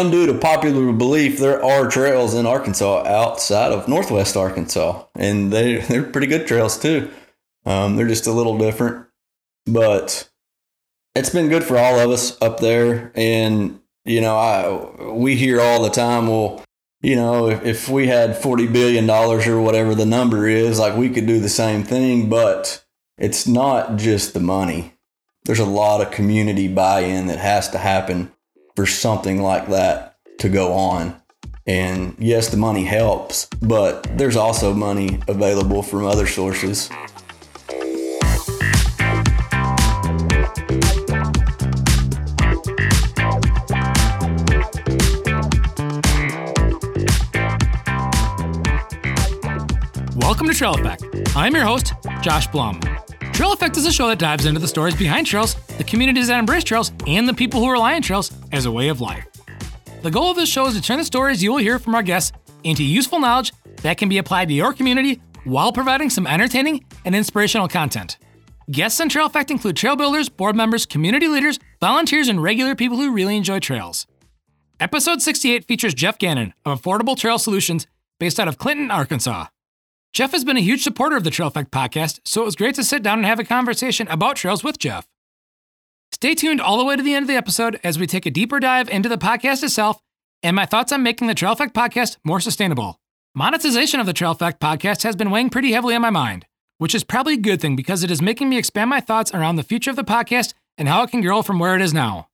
undue to popular belief, there are trails in Arkansas outside of Northwest Arkansas, and they they're pretty good trails too. Um, they're just a little different, but it's been good for all of us up there. And you know, I we hear all the time, well, you know, if, if we had forty billion dollars or whatever the number is, like we could do the same thing, but it's not just the money. There's a lot of community buy-in that has to happen for something like that to go on. And yes, the money helps, but there's also money available from other sources. Welcome to Trail Effect. I'm your host, Josh Blum. Trail Effect is a show that dives into the stories behind trails, the communities that embrace trails, and the people who rely on trails as a way of life. The goal of this show is to turn the stories you will hear from our guests into useful knowledge that can be applied to your community while providing some entertaining and inspirational content. Guests on Trail Effect include trail builders, board members, community leaders, volunteers, and regular people who really enjoy trails. Episode 68 features Jeff Gannon of Affordable Trail Solutions based out of Clinton, Arkansas. Jeff has been a huge supporter of the Trail Effect podcast, so it was great to sit down and have a conversation about trails with Jeff. Stay tuned all the way to the end of the episode as we take a deeper dive into the podcast itself and my thoughts on making the Trail Effect podcast more sustainable. Monetization of the Trail Effect podcast has been weighing pretty heavily on my mind, which is probably a good thing because it is making me expand my thoughts around the future of the podcast and how it can grow from where it is now.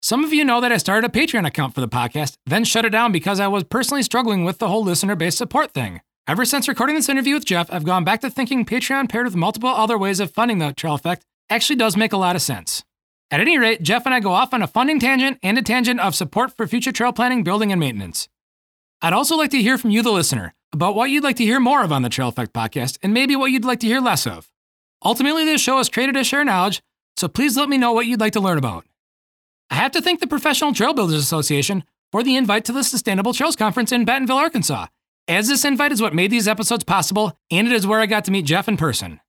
Some of you know that I started a Patreon account for the podcast, then shut it down because I was personally struggling with the whole listener based support thing. Ever since recording this interview with Jeff, I've gone back to thinking Patreon paired with multiple other ways of funding the Trail Effect actually does make a lot of sense. At any rate, Jeff and I go off on a funding tangent and a tangent of support for future trail planning, building, and maintenance. I'd also like to hear from you, the listener, about what you'd like to hear more of on the Trail Effect podcast and maybe what you'd like to hear less of. Ultimately, this show is created to share knowledge, so please let me know what you'd like to learn about. I have to thank the Professional Trail Builders Association for the invite to the Sustainable Trails Conference in Bentonville, Arkansas, as this invite is what made these episodes possible, and it is where I got to meet Jeff in person.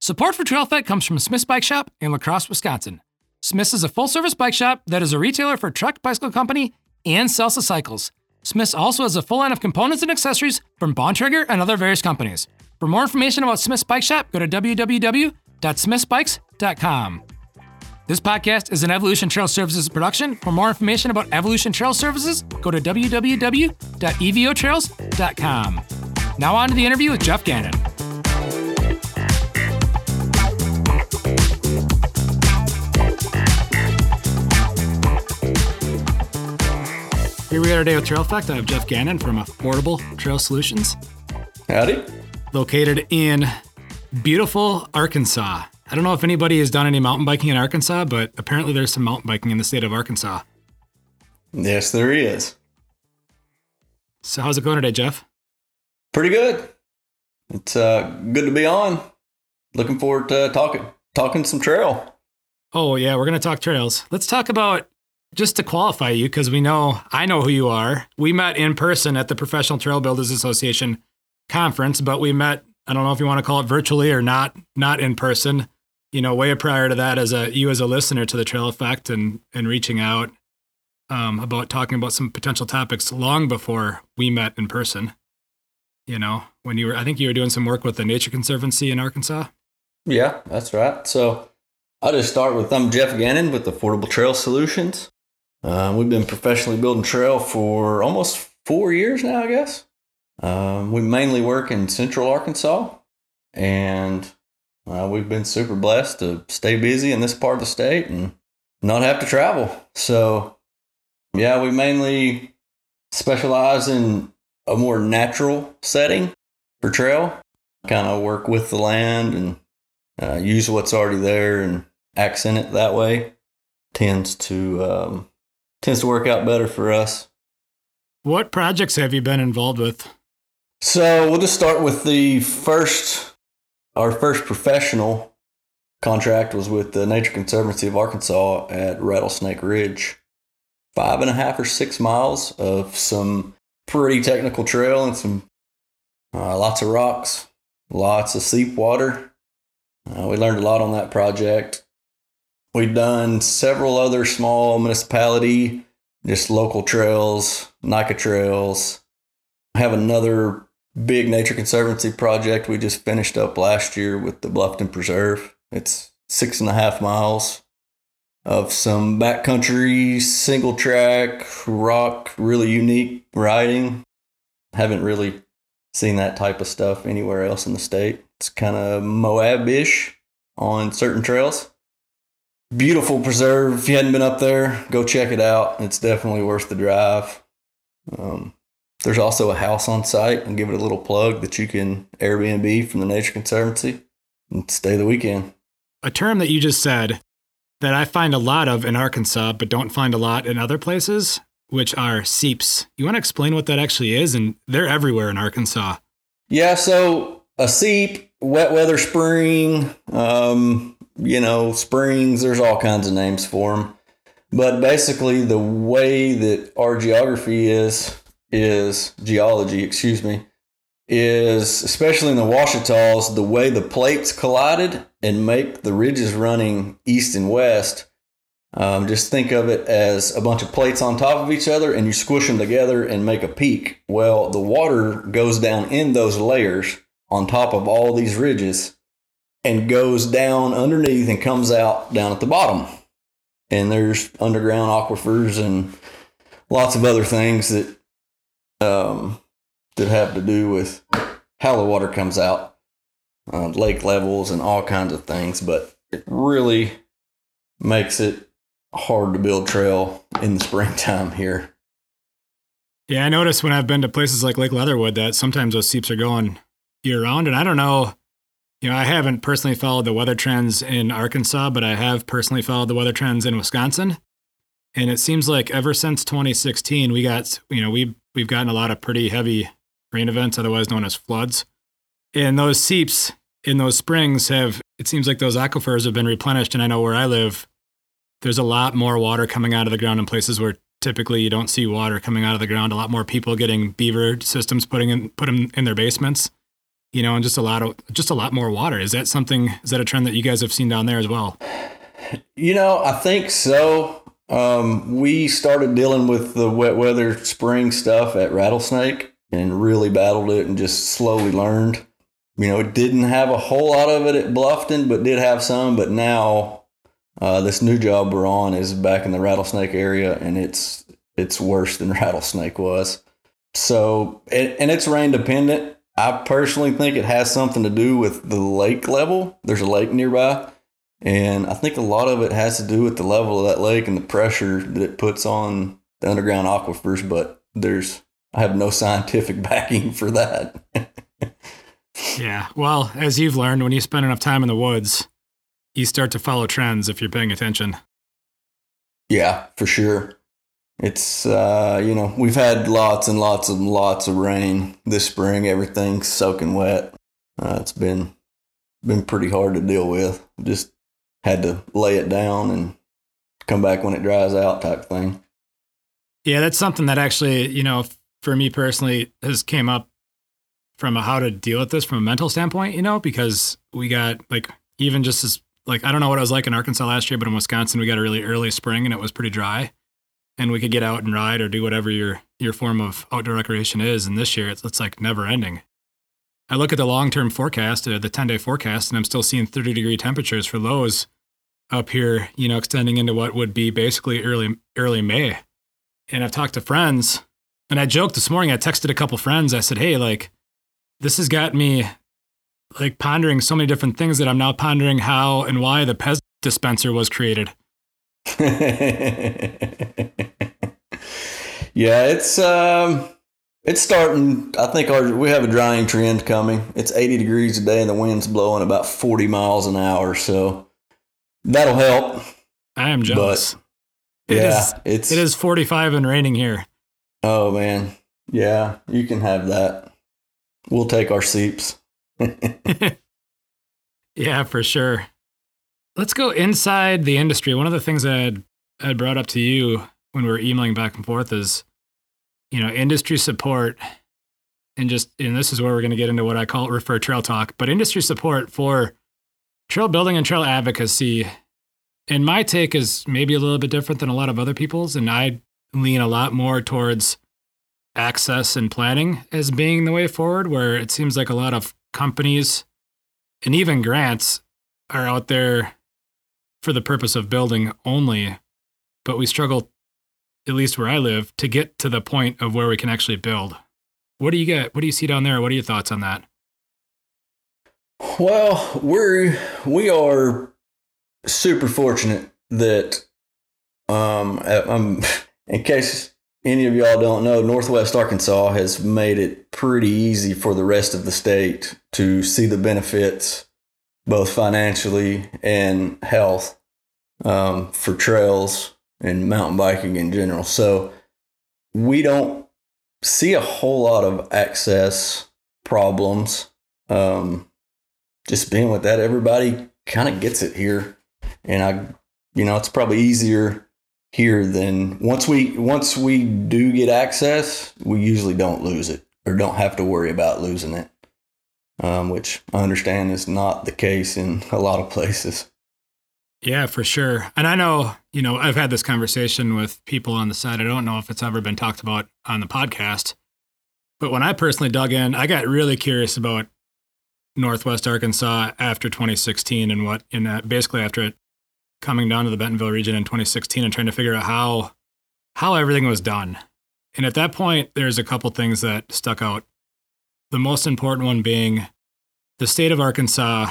Support for Trail Effect comes from Smith's Bike Shop in La Crosse, Wisconsin. Smith's is a full service bike shop that is a retailer for Trek Bicycle Company and Salsa Cycles. Smith's also has a full line of components and accessories from Bontrager and other various companies. For more information about Smith's Bike Shop, go to www.smithsbikes.com. This podcast is an Evolution Trail Services production. For more information about Evolution Trail Services, go to www.evotrails.com. Now on to the interview with Jeff Gannon. Here we are today with Trail Effect. I have Jeff Gannon from Affordable Trail Solutions, Howdy. located in beautiful Arkansas. I don't know if anybody has done any mountain biking in Arkansas, but apparently there's some mountain biking in the state of Arkansas. Yes, there is. So how's it going today, Jeff? Pretty good. It's uh, good to be on. Looking forward to talking talking some trail. Oh yeah, we're gonna talk trails. Let's talk about just to qualify you, because we know I know who you are. We met in person at the Professional Trail Builders Association conference, but we met I don't know if you want to call it virtually or not, not in person. You know, way prior to that, as a you as a listener to the Trail Effect and and reaching out um, about talking about some potential topics long before we met in person. You know, when you were, I think you were doing some work with the Nature Conservancy in Arkansas. Yeah, that's right. So I'll just start with I'm Jeff Gannon with Affordable Trail Solutions. Uh, we've been professionally building trail for almost four years now, I guess. Um, we mainly work in central Arkansas, and uh, we've been super blessed to stay busy in this part of the state and not have to travel. So, yeah, we mainly specialize in a more natural setting for trail, kind of work with the land and uh, use what's already there and accent it that way. Tends to um, tends to work out better for us. What projects have you been involved with? So we'll just start with the first, our first professional contract was with the Nature Conservancy of Arkansas at Rattlesnake Ridge. Five and a half or six miles of some pretty technical trail and some uh, lots of rocks, lots of seep water. Uh, we learned a lot on that project. We've done several other small municipality just local trails, NICA trails. I have another big nature conservancy project we just finished up last year with the Bluffton Preserve. It's six and a half miles of some backcountry single track rock, really unique riding. Haven't really seen that type of stuff anywhere else in the state. It's kind of Moab ish on certain trails. Beautiful preserve. If you hadn't been up there, go check it out. It's definitely worth the drive. Um, there's also a house on site and give it a little plug that you can Airbnb from the Nature Conservancy and stay the weekend. A term that you just said that I find a lot of in Arkansas, but don't find a lot in other places, which are seeps. You want to explain what that actually is? And they're everywhere in Arkansas. Yeah, so a seep, wet weather spring, um, you know, springs, there's all kinds of names for them. But basically, the way that our geography is, is geology, excuse me, is especially in the Ouachita's, the way the plates collided and make the ridges running east and west. Um, just think of it as a bunch of plates on top of each other and you squish them together and make a peak. Well, the water goes down in those layers on top of all these ridges and goes down underneath and comes out down at the bottom. And there's underground aquifers and lots of other things that um, that have to do with how the water comes out, uh, lake levels, and all kinds of things. But it really makes it hard to build trail in the springtime here. Yeah, I noticed when I've been to places like Lake Leatherwood that sometimes those seeps are going year round. And I don't know, you know, I haven't personally followed the weather trends in Arkansas, but I have personally followed the weather trends in Wisconsin. And it seems like ever since 2016, we got, you know, we we've gotten a lot of pretty heavy rain events, otherwise known as floods. And those seeps in those springs have, it seems like those aquifers have been replenished. And I know where I live, there's a lot more water coming out of the ground in places where typically you don't see water coming out of the ground. A lot more people getting beaver systems putting in, put them in their basements, you know, and just a lot of, just a lot more water. Is that something, is that a trend that you guys have seen down there as well? You know, I think so. Um, we started dealing with the wet weather spring stuff at Rattlesnake and really battled it and just slowly learned. You know, it didn't have a whole lot of it at Bluffton, but did have some. But now, uh, this new job we're on is back in the Rattlesnake area, and it's it's worse than Rattlesnake was. So, and, and it's rain dependent. I personally think it has something to do with the lake level. There's a lake nearby and I think a lot of it has to do with the level of that lake and the pressure that it puts on the underground aquifers, but there's, I have no scientific backing for that. yeah. Well, as you've learned, when you spend enough time in the woods, you start to follow trends if you're paying attention. Yeah, for sure. It's, uh, you know, we've had lots and lots and lots of rain this spring. Everything's soaking wet. Uh, it's been, been pretty hard to deal with. Just had to lay it down and come back when it dries out type thing. Yeah, that's something that actually, you know, for me personally has came up from a how to deal with this from a mental standpoint, you know, because we got like even just as like I don't know what it was like in Arkansas last year, but in Wisconsin we got a really early spring and it was pretty dry. And we could get out and ride or do whatever your your form of outdoor recreation is. And this year it's, it's like never ending. I look at the long term forecast, uh, the 10 day forecast, and I'm still seeing 30 degree temperatures for lows up here, you know, extending into what would be basically early early May. And I've talked to friends, and I joked this morning. I texted a couple friends. I said, "Hey, like, this has got me like pondering so many different things that I'm now pondering how and why the Pez dispenser was created." yeah, it's um it's starting. I think our we have a drying trend coming. It's 80 degrees a day and the wind's blowing about 40 miles an hour. So that'll help. I am jealous. But, yeah, is, it's it is 45 and raining here. Oh man, yeah, you can have that. We'll take our seeps. yeah, for sure. Let's go inside the industry. One of the things that I had brought up to you when we were emailing back and forth is you know, industry support and just, and this is where we're going to get into what I call refer trail talk, but industry support for trail building and trail advocacy. And my take is maybe a little bit different than a lot of other people's. And I, lean a lot more towards access and planning as being the way forward, where it seems like a lot of companies and even grants are out there for the purpose of building only, but we struggle, at least where I live, to get to the point of where we can actually build. What do you get? What do you see down there? What are your thoughts on that? Well, we're we are super fortunate that um, um in case any of y'all don't know, Northwest Arkansas has made it pretty easy for the rest of the state to see the benefits, both financially and health, um, for trails and mountain biking in general. So we don't see a whole lot of access problems. Um, just being with that, everybody kind of gets it here, and I, you know, it's probably easier here than once we once we do get access, we usually don't lose it or don't have to worry about losing it, um, which I understand is not the case in a lot of places. Yeah, for sure. And I know, you know, I've had this conversation with people on the side. I don't know if it's ever been talked about on the podcast, but when I personally dug in, I got really curious about Northwest Arkansas after 2016 and what, in uh, basically after it coming down to the Bentonville region in 2016 and trying to figure out how how everything was done. And at that point, there's a couple things that stuck out. The most important one being the state of Arkansas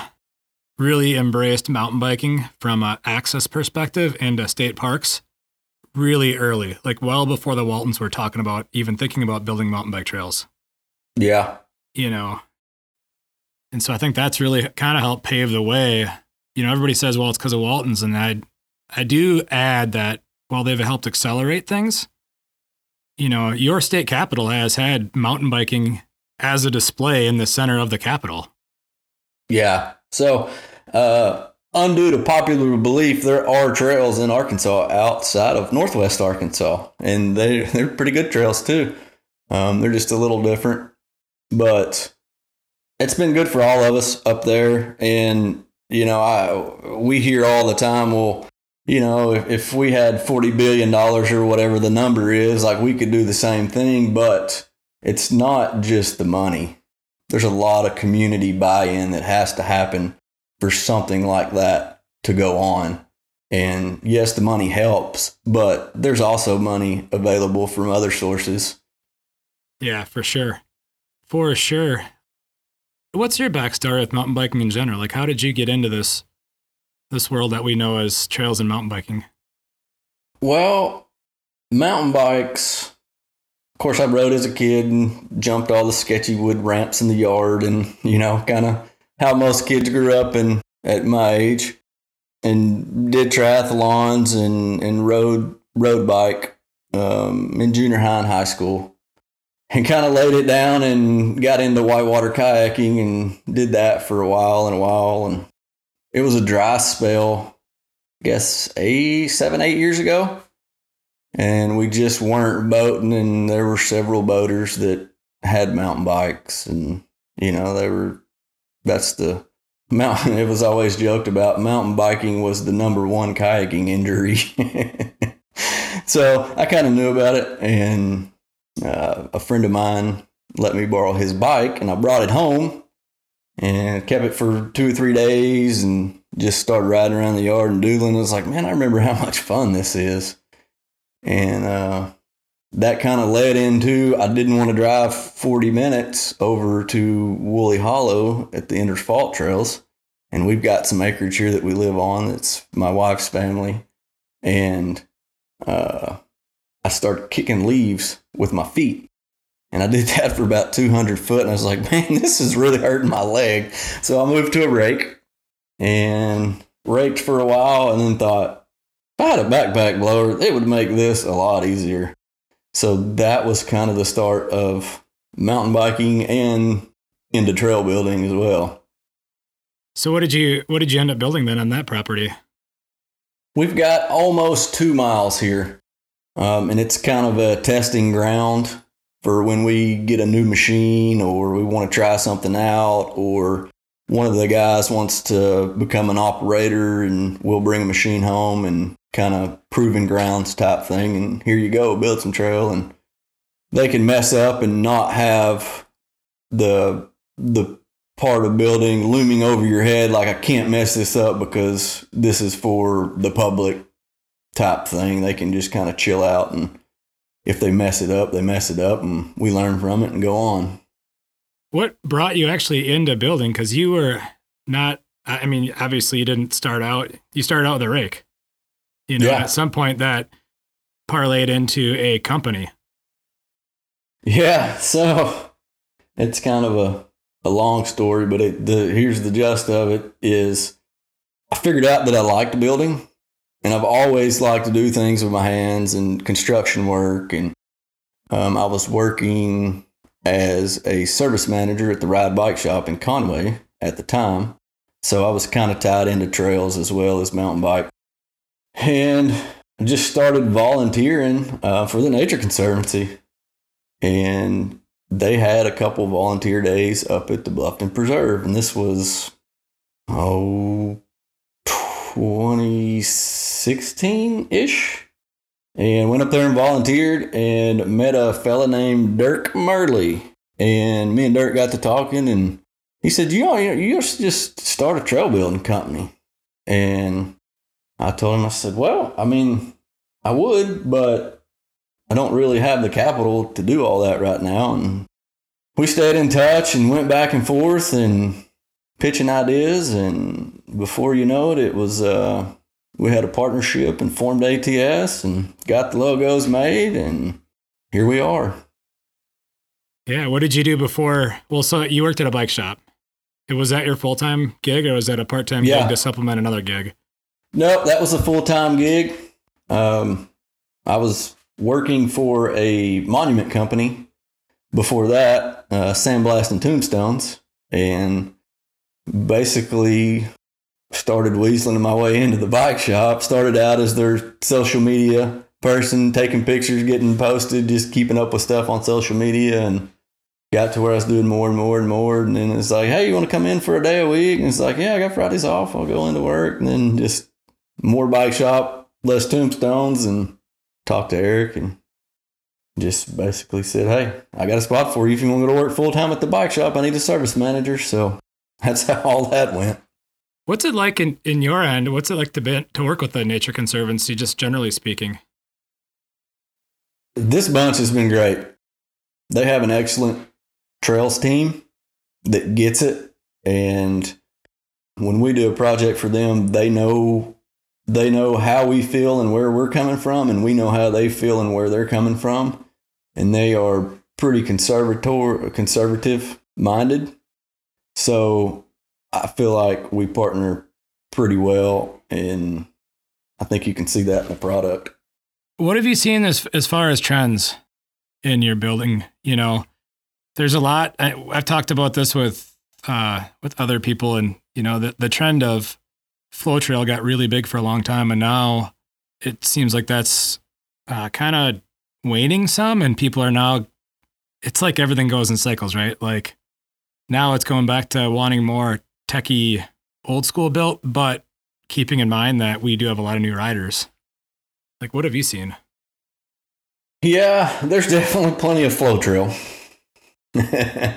really embraced mountain biking from an access perspective into uh, state parks really early, like well before the Waltons were talking about even thinking about building mountain bike trails. Yeah. You know, and so I think that's really kind of helped pave the way you know, everybody says, well, it's because of Waltons. And I, I do add that while they've helped accelerate things, you know, your state capital has had mountain biking as a display in the center of the capital. Yeah. So, uh, undue to popular belief, there are trails in Arkansas outside of Northwest Arkansas, and they they're pretty good trails too. Um, they're just a little different, but it's been good for all of us up there. And you know, I we hear all the time, well, you know, if, if we had forty billion dollars or whatever the number is, like we could do the same thing, but it's not just the money. There's a lot of community buy-in that has to happen for something like that to go on. And yes, the money helps, but there's also money available from other sources. Yeah, for sure. For sure. What's your backstory with mountain biking in general? Like, how did you get into this this world that we know as trails and mountain biking? Well, mountain bikes. Of course, I rode as a kid and jumped all the sketchy wood ramps in the yard, and you know, kind of how most kids grew up and at my age, and did triathlons and and rode road bike um, in junior high and high school and kind of laid it down and got into whitewater kayaking and did that for a while and a while. And it was a dry spell, I guess, eight, seven, eight years ago. And we just weren't boating, and there were several boaters that had mountain bikes, and you know they were. That's the mountain. It was always joked about. Mountain biking was the number one kayaking injury. so I kind of knew about it, and uh, a friend of mine let me borrow his bike, and I brought it home and kept it for two or three days, and just started riding around the yard and doodling. I was like, man, I remember how much fun this is, and uh, that kind of led into I didn't want to drive 40 minutes over to Woolly Hollow at the Enders Fault Trails. And we've got some acreage here that we live on. It's my wife's family. And uh, I started kicking leaves with my feet. And I did that for about 200 foot. And I was like, man, this is really hurting my leg. So I moved to a rake and raked for a while and then thought, if I had a backpack blower, it would make this a lot easier. So that was kind of the start of mountain biking and into trail building as well. So what did you what did you end up building then on that property? We've got almost two miles here. Um, and it's kind of a testing ground for when we get a new machine or we want to try something out or one of the guys wants to become an operator and we'll bring a machine home and kind of proving grounds type thing. And here you go, build some trail, and they can mess up and not have the the part of building looming over your head like I can't mess this up because this is for the public type thing. They can just kind of chill out and if they mess it up, they mess it up and we learn from it and go on. What brought you actually into building? Because you were not, I mean, obviously you didn't start out, you started out with a rake. You know, Yeah. at some point that parlayed into a company. Yeah, so it's kind of a, a long story, but it, the here's the gist of it is I figured out that I liked building and I've always liked to do things with my hands and construction work and um, I was working as a service manager at the Ride Bike Shop in Conway at the time. So I was kind of tied into trails as well as mountain bike. And just started volunteering uh, for the Nature Conservancy and they had a couple volunteer days up at the Bluffton Preserve, and this was oh 2016 ish. And went up there and volunteered and met a fella named Dirk Murley. And me and Dirk got to talking, and he said, "You know, you should just start a trail building company." And I told him, I said, "Well, I mean, I would, but I don't really have the capital to do all that right now. And we stayed in touch and went back and forth and pitching ideas. And before you know it, it was, uh, we had a partnership and formed ATS and got the logos made. And here we are. Yeah. What did you do before? Well, so you worked at a bike shop. It was that your full time gig or was that a part time Yeah. gig to supplement another gig? Nope, that was a full time gig. Um, I was working for a monument company before that, uh, Sandblast and Tombstones, and basically started weaseling my way into the bike shop. Started out as their social media person, taking pictures, getting posted, just keeping up with stuff on social media, and got to where I was doing more and more and more. And then it's like, hey, you want to come in for a day a week? And it's like, yeah, I got Fridays off. I'll go into work, and then just more bike shop, less tombstones, and talked to Eric and just basically said, Hey, I got a spot for you if you want to go to work full time at the bike shop. I need a service manager. So that's how all that went. What's it like in, in your end? What's it like to be, to work with the Nature Conservancy, just generally speaking? This bunch has been great. They have an excellent trails team that gets it. And when we do a project for them, they know they know how we feel and where we're coming from, and we know how they feel and where they're coming from. And they are pretty conservator conservative minded. So I feel like we partner pretty well and I think you can see that in the product. What have you seen as as far as trends in your building? You know, there's a lot. I, I've talked about this with uh, with other people, and you know, the the trend of flow trail got really big for a long time, and now it seems like that's uh, kind of waning some, and people are now. It's like everything goes in cycles, right? Like now it's going back to wanting more techie, old school built, but keeping in mind that we do have a lot of new riders. Like, what have you seen? Yeah, there's definitely plenty of flow trail.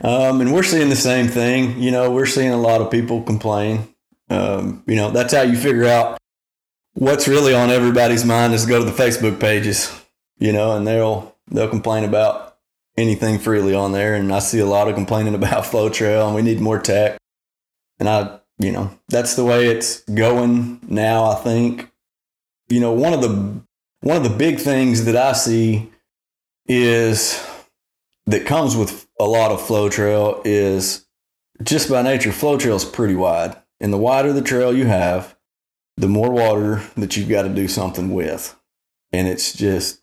um, and we're seeing the same thing. You know, we're seeing a lot of people complain. Um, you know, that's how you figure out what's really on everybody's mind is go to the Facebook pages, you know, and they'll they'll complain about anything freely on there. And I see a lot of complaining about flow trail and we need more tech. And I, you know, that's the way it's going now, I think. You know, one of the one of the big things that I see is that comes with a lot of flow trail is just by nature, flow trail is pretty wide. And the wider the trail you have, the more water that you've got to do something with. And it's just,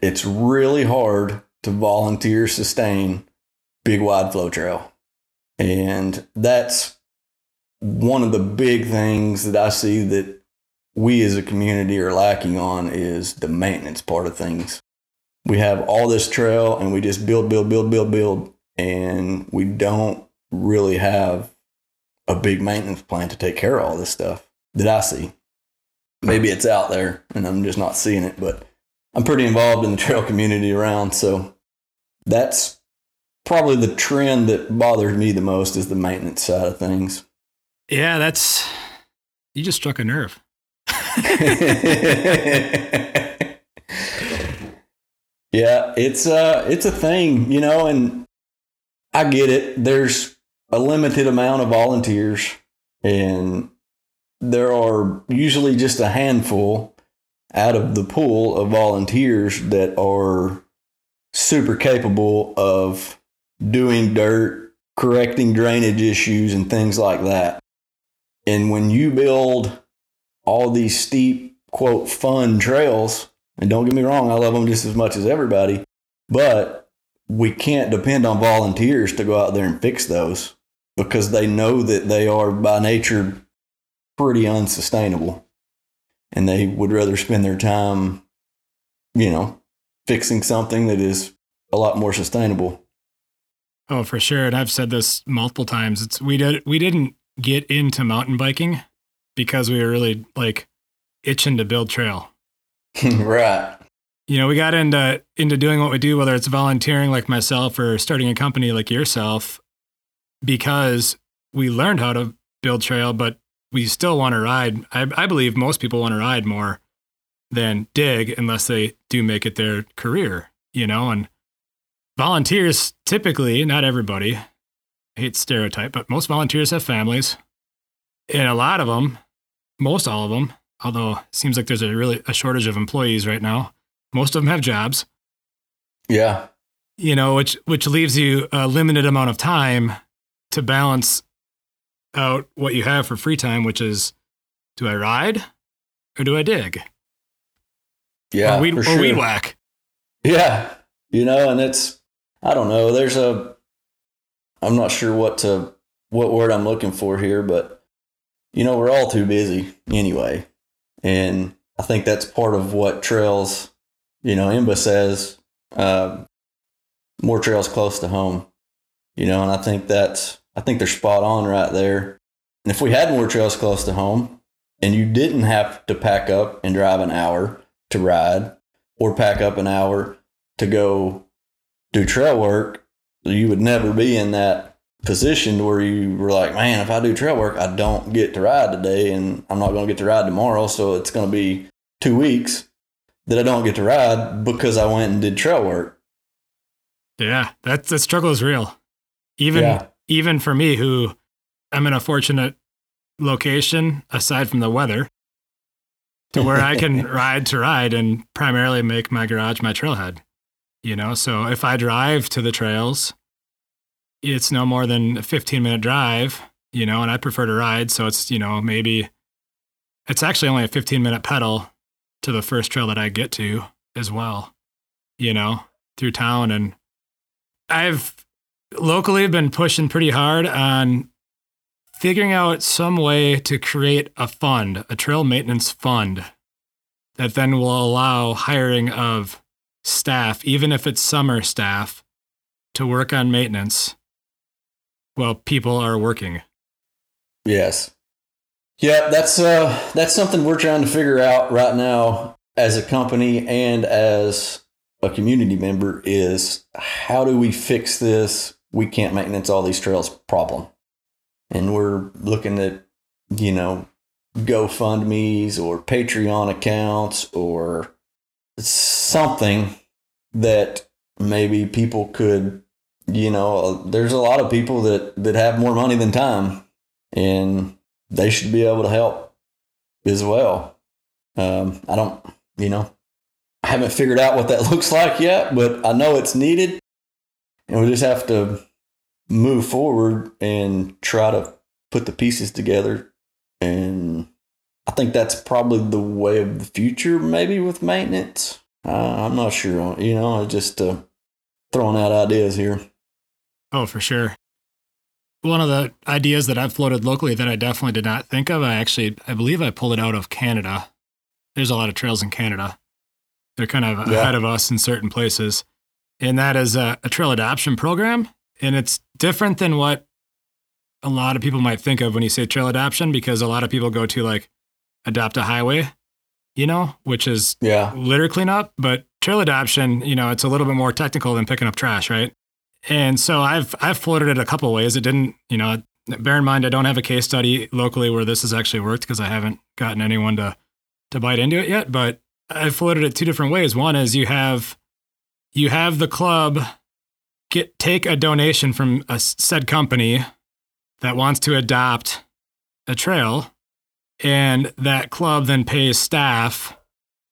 it's really hard to volunteer sustain big wide flow trail. And that's one of the big things that I see that we as a community are lacking on is the maintenance part of things. We have all this trail and we just build, build, build, build, build, and we don't really have a big maintenance plan to take care of all this stuff that I see. maybe it's out there and I'm just not seeing it, but I'm pretty involved in the trail community around. So that's probably the trend that bothers me the most is the maintenance side of things. Yeah, that's you just struck a nerve. yeah, it's uh it's a thing, you know, and I get it. There's a limited amount of volunteers and there are usually just a handful out of the pool of volunteers that are super capable of doing dirt, correcting drainage issues, and things like that. And when you build all these steep, quote, fun trails, and don't get me wrong, I love them just as much as everybody, but we can't depend on volunteers to go out there and fix those because they know that they are by nature pretty unsustainable. And they would rather spend their time, you know, fixing something that is a lot more sustainable. Oh, for sure. And I've said this multiple times. It's we did we didn't get into mountain biking because we were really like itching to build trail. right. You know, we got into into doing what we do, whether it's volunteering like myself or starting a company like yourself, because we learned how to build trail, but we still want to ride. I, I believe most people want to ride more than dig unless they do make it their career, you know, and volunteers typically, not everybody, I hate stereotype, but most volunteers have families. And a lot of them, most all of them, although it seems like there's a really a shortage of employees right now. Most of them have jobs. Yeah. You know, which which leaves you a limited amount of time to balance out what you have for free time, which is do I ride or do I dig? Yeah. Or weed, or sure. weed whack. Yeah. You know, and it's, I don't know, there's a, I'm not sure what to, what word I'm looking for here, but, you know, we're all too busy anyway. And I think that's part of what trails, you know, IMBA says, uh, more trails close to home, you know, and I think that's, I think they're spot on right there. And if we had more trails close to home and you didn't have to pack up and drive an hour to ride or pack up an hour to go do trail work, you would never be in that position where you were like, man, if I do trail work, I don't get to ride today and I'm not going to get to ride tomorrow. So it's going to be two weeks that I don't get to ride because I went and did trail work. Yeah, that, that struggle is real. Even Yeah. even for me, who I'm in a fortunate location aside from the weather, to where I can ride to ride and primarily make my garage my trailhead. You know, so if I drive to the trails, it's no more than a 15 minute drive, you know, and I prefer to ride. So it's, you know, maybe it's actually only a 15 minute pedal to the first trail that I get to as well, you know, through town. And I've locally have been pushing pretty hard on figuring out some way to create a fund, a trail maintenance fund that then will allow hiring of staff, even if it's summer staff, to work on maintenance while people are working. Yes. Yeah, that's uh that's something we're trying to figure out right now as a company and as a community member is how do we fix this we can't maintenance all these trails problem. And we're looking at, you know, GoFundMe's or Patreon accounts or something that maybe people could, you know, there's a lot of people that, that have more money than time and they should be able to help as well. Um, I don't, you know, I haven't figured out what that looks like yet, but I know it's needed. And we just have to move forward and try to put the pieces together. And I think that's probably the way of the future, maybe with maintenance. Uh, I'm not sure. You know, I just uh, throwing out ideas here. Oh, for sure. One of the ideas that I've floated locally that I definitely did not think of, I actually, I believe I pulled it out of Canada. There's a lot of trails in Canada. They're kind of Yeah. ahead of us in certain places. And that is a, a trail adoption program. And it's different than what a lot of people might think of when you say trail adoption, because a lot of people go to like adopt a highway you know, which is Yeah. litter cleanup, but trail adoption, you know, it's a little bit more technical than picking up trash, right? And so I've I've floated it a couple ways. It didn't, you know, bear in mind I don't have a case study locally where this has actually worked because I haven't gotten anyone to to bite into it yet, but I've floated it two different ways. One is you have you have the club get take a donation from a said company that wants to adopt a trail and that club then pays staff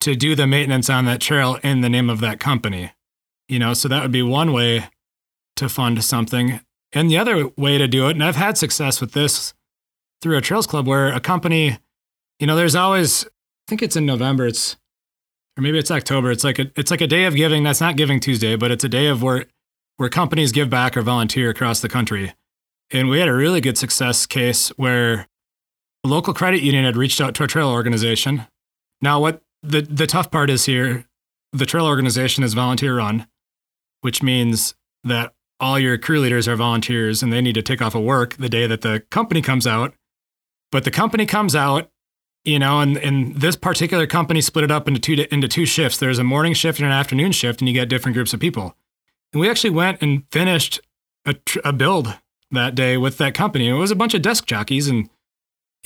to do the maintenance on that trail in the name of that company. You know, so that would be one way to fund something. And the other way to do it, and I've had success with this through a trails club where a company, you know, there's always I think it's in November, it's or maybe it's October. It's like a it's like a day of giving. That's not Giving Tuesday, but it's a day of where where companies give back or volunteer across the country. And we had a really good success case where a local credit union had reached out to a trail organization. Now, what the, the tough part is here the trail organization is volunteer run, which means that all your crew leaders are volunteers and they need to take off of work the day that the company comes out. But the company comes out, you know, and, and this particular company split it up into two, into two shifts. There's a morning shift and an afternoon shift, and you get different groups of people. And we actually went and finished a, a build that day with that company. It was a bunch of desk jockeys and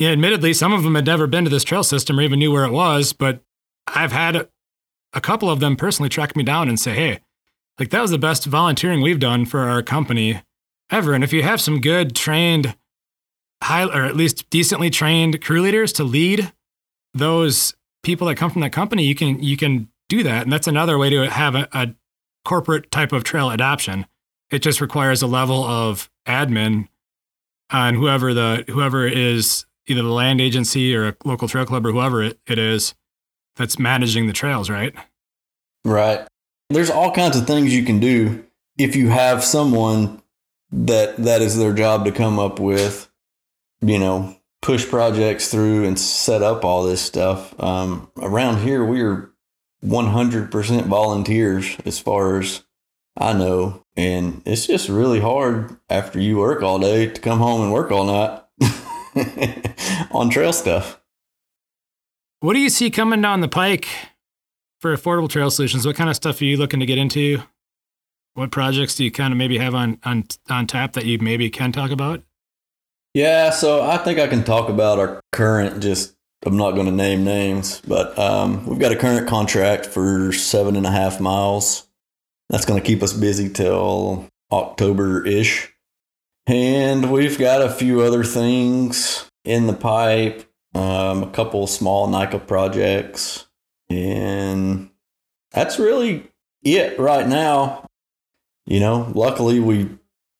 admittedly, some of them had never been to this trail system or even knew where it was, but I've had a couple of them personally track me down and say, hey, like that was the best volunteering we've done for our company ever. And if you have some good trained, high or at least decently trained crew leaders to lead those people that come from that company, you can you can do that. And that's another way to have a, a corporate type of trail adoption. It just requires a level of admin on whoever the whoever is either the land agency or a local trail club or whoever it, it is that's managing the trails, right? Right. There's all kinds of things you can do if you have someone that that is their job to come up with, you know, push projects through and set up all this stuff. Um, around here, we're 100% volunteers as far as I know. And it's just really hard after you work all day to come home and work all night on trail stuff. What do you see coming down the pike for affordable trail solutions? What kind of stuff are you looking to get into? What projects do you kind of maybe have on on on tap that you maybe can talk about? Yeah, so I think I can talk about our current. Just I'm not going to name names, but um, we've got a current contract for seven and a half miles. That's going to keep us busy till October ish, and we've got a few other things in the pipe. Um, a couple small NICA projects, and that's really it right now. You know, luckily we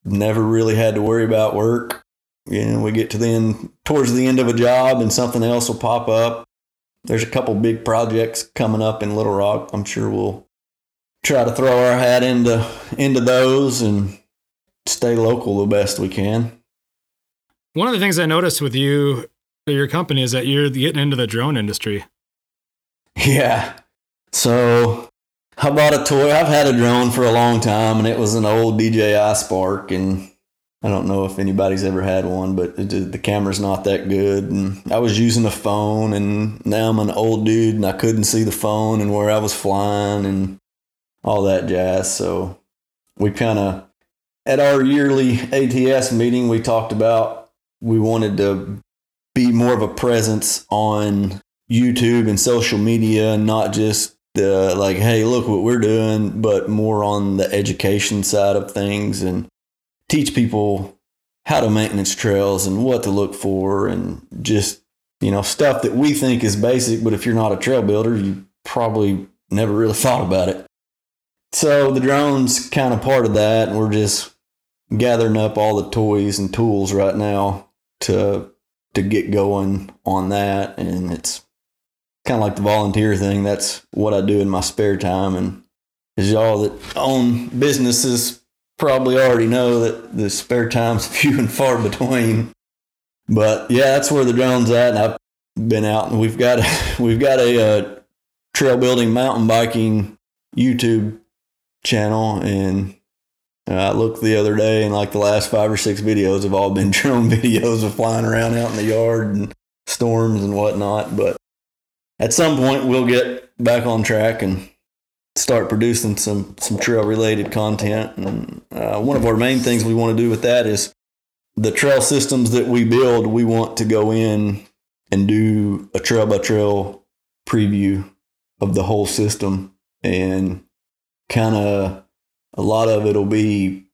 never really had to worry about work you know, we get to the end towards the end of a job and something else will pop up. There's a couple big projects coming up in Little Rock. I'm sure we'll try to throw our hat into into those and stay local the best we can. One of the things I noticed with you, your company, is that you're getting into the drone industry. Yeah. So I bought a toy. I've had a drone for a long time, and it was an old DJI Spark, and I don't know if anybody's ever had one, but the camera's not that good. And I was using a phone, and now I'm an old dude, and I couldn't see the phone and where I was flying and all that jazz. So we kind of, at our yearly ATS meeting, we talked about we wanted to be more of a presence on YouTube and social media, and not just the like, hey, look what we're doing, but more on the education side of things and teach people how to maintenance trails and what to look for and just you know stuff that we think is basic but if you're not a trail builder you probably never really thought about it. So the drone's kind of part of that and we're just gathering up all the toys and tools right now to to get going on that and it's kind of like the volunteer thing. That's what i do in my spare time and as y'all that own businesses probably already know that the spare time's few and far between. But yeah, that's where the drone's at. And I've been out and we've got a, we've got a, uh trail building mountain biking YouTube channel and uh, I looked the other day and like the last five or six videos have all been drone videos of flying around out in the yard and storms and whatnot. But at some point we'll get back on track and start producing some some trail related content. And uh, one of our main things we want to do with that is the trail systems that we build. We want to go in and do a trail by trail preview of the whole system and kind of a lot of it'll be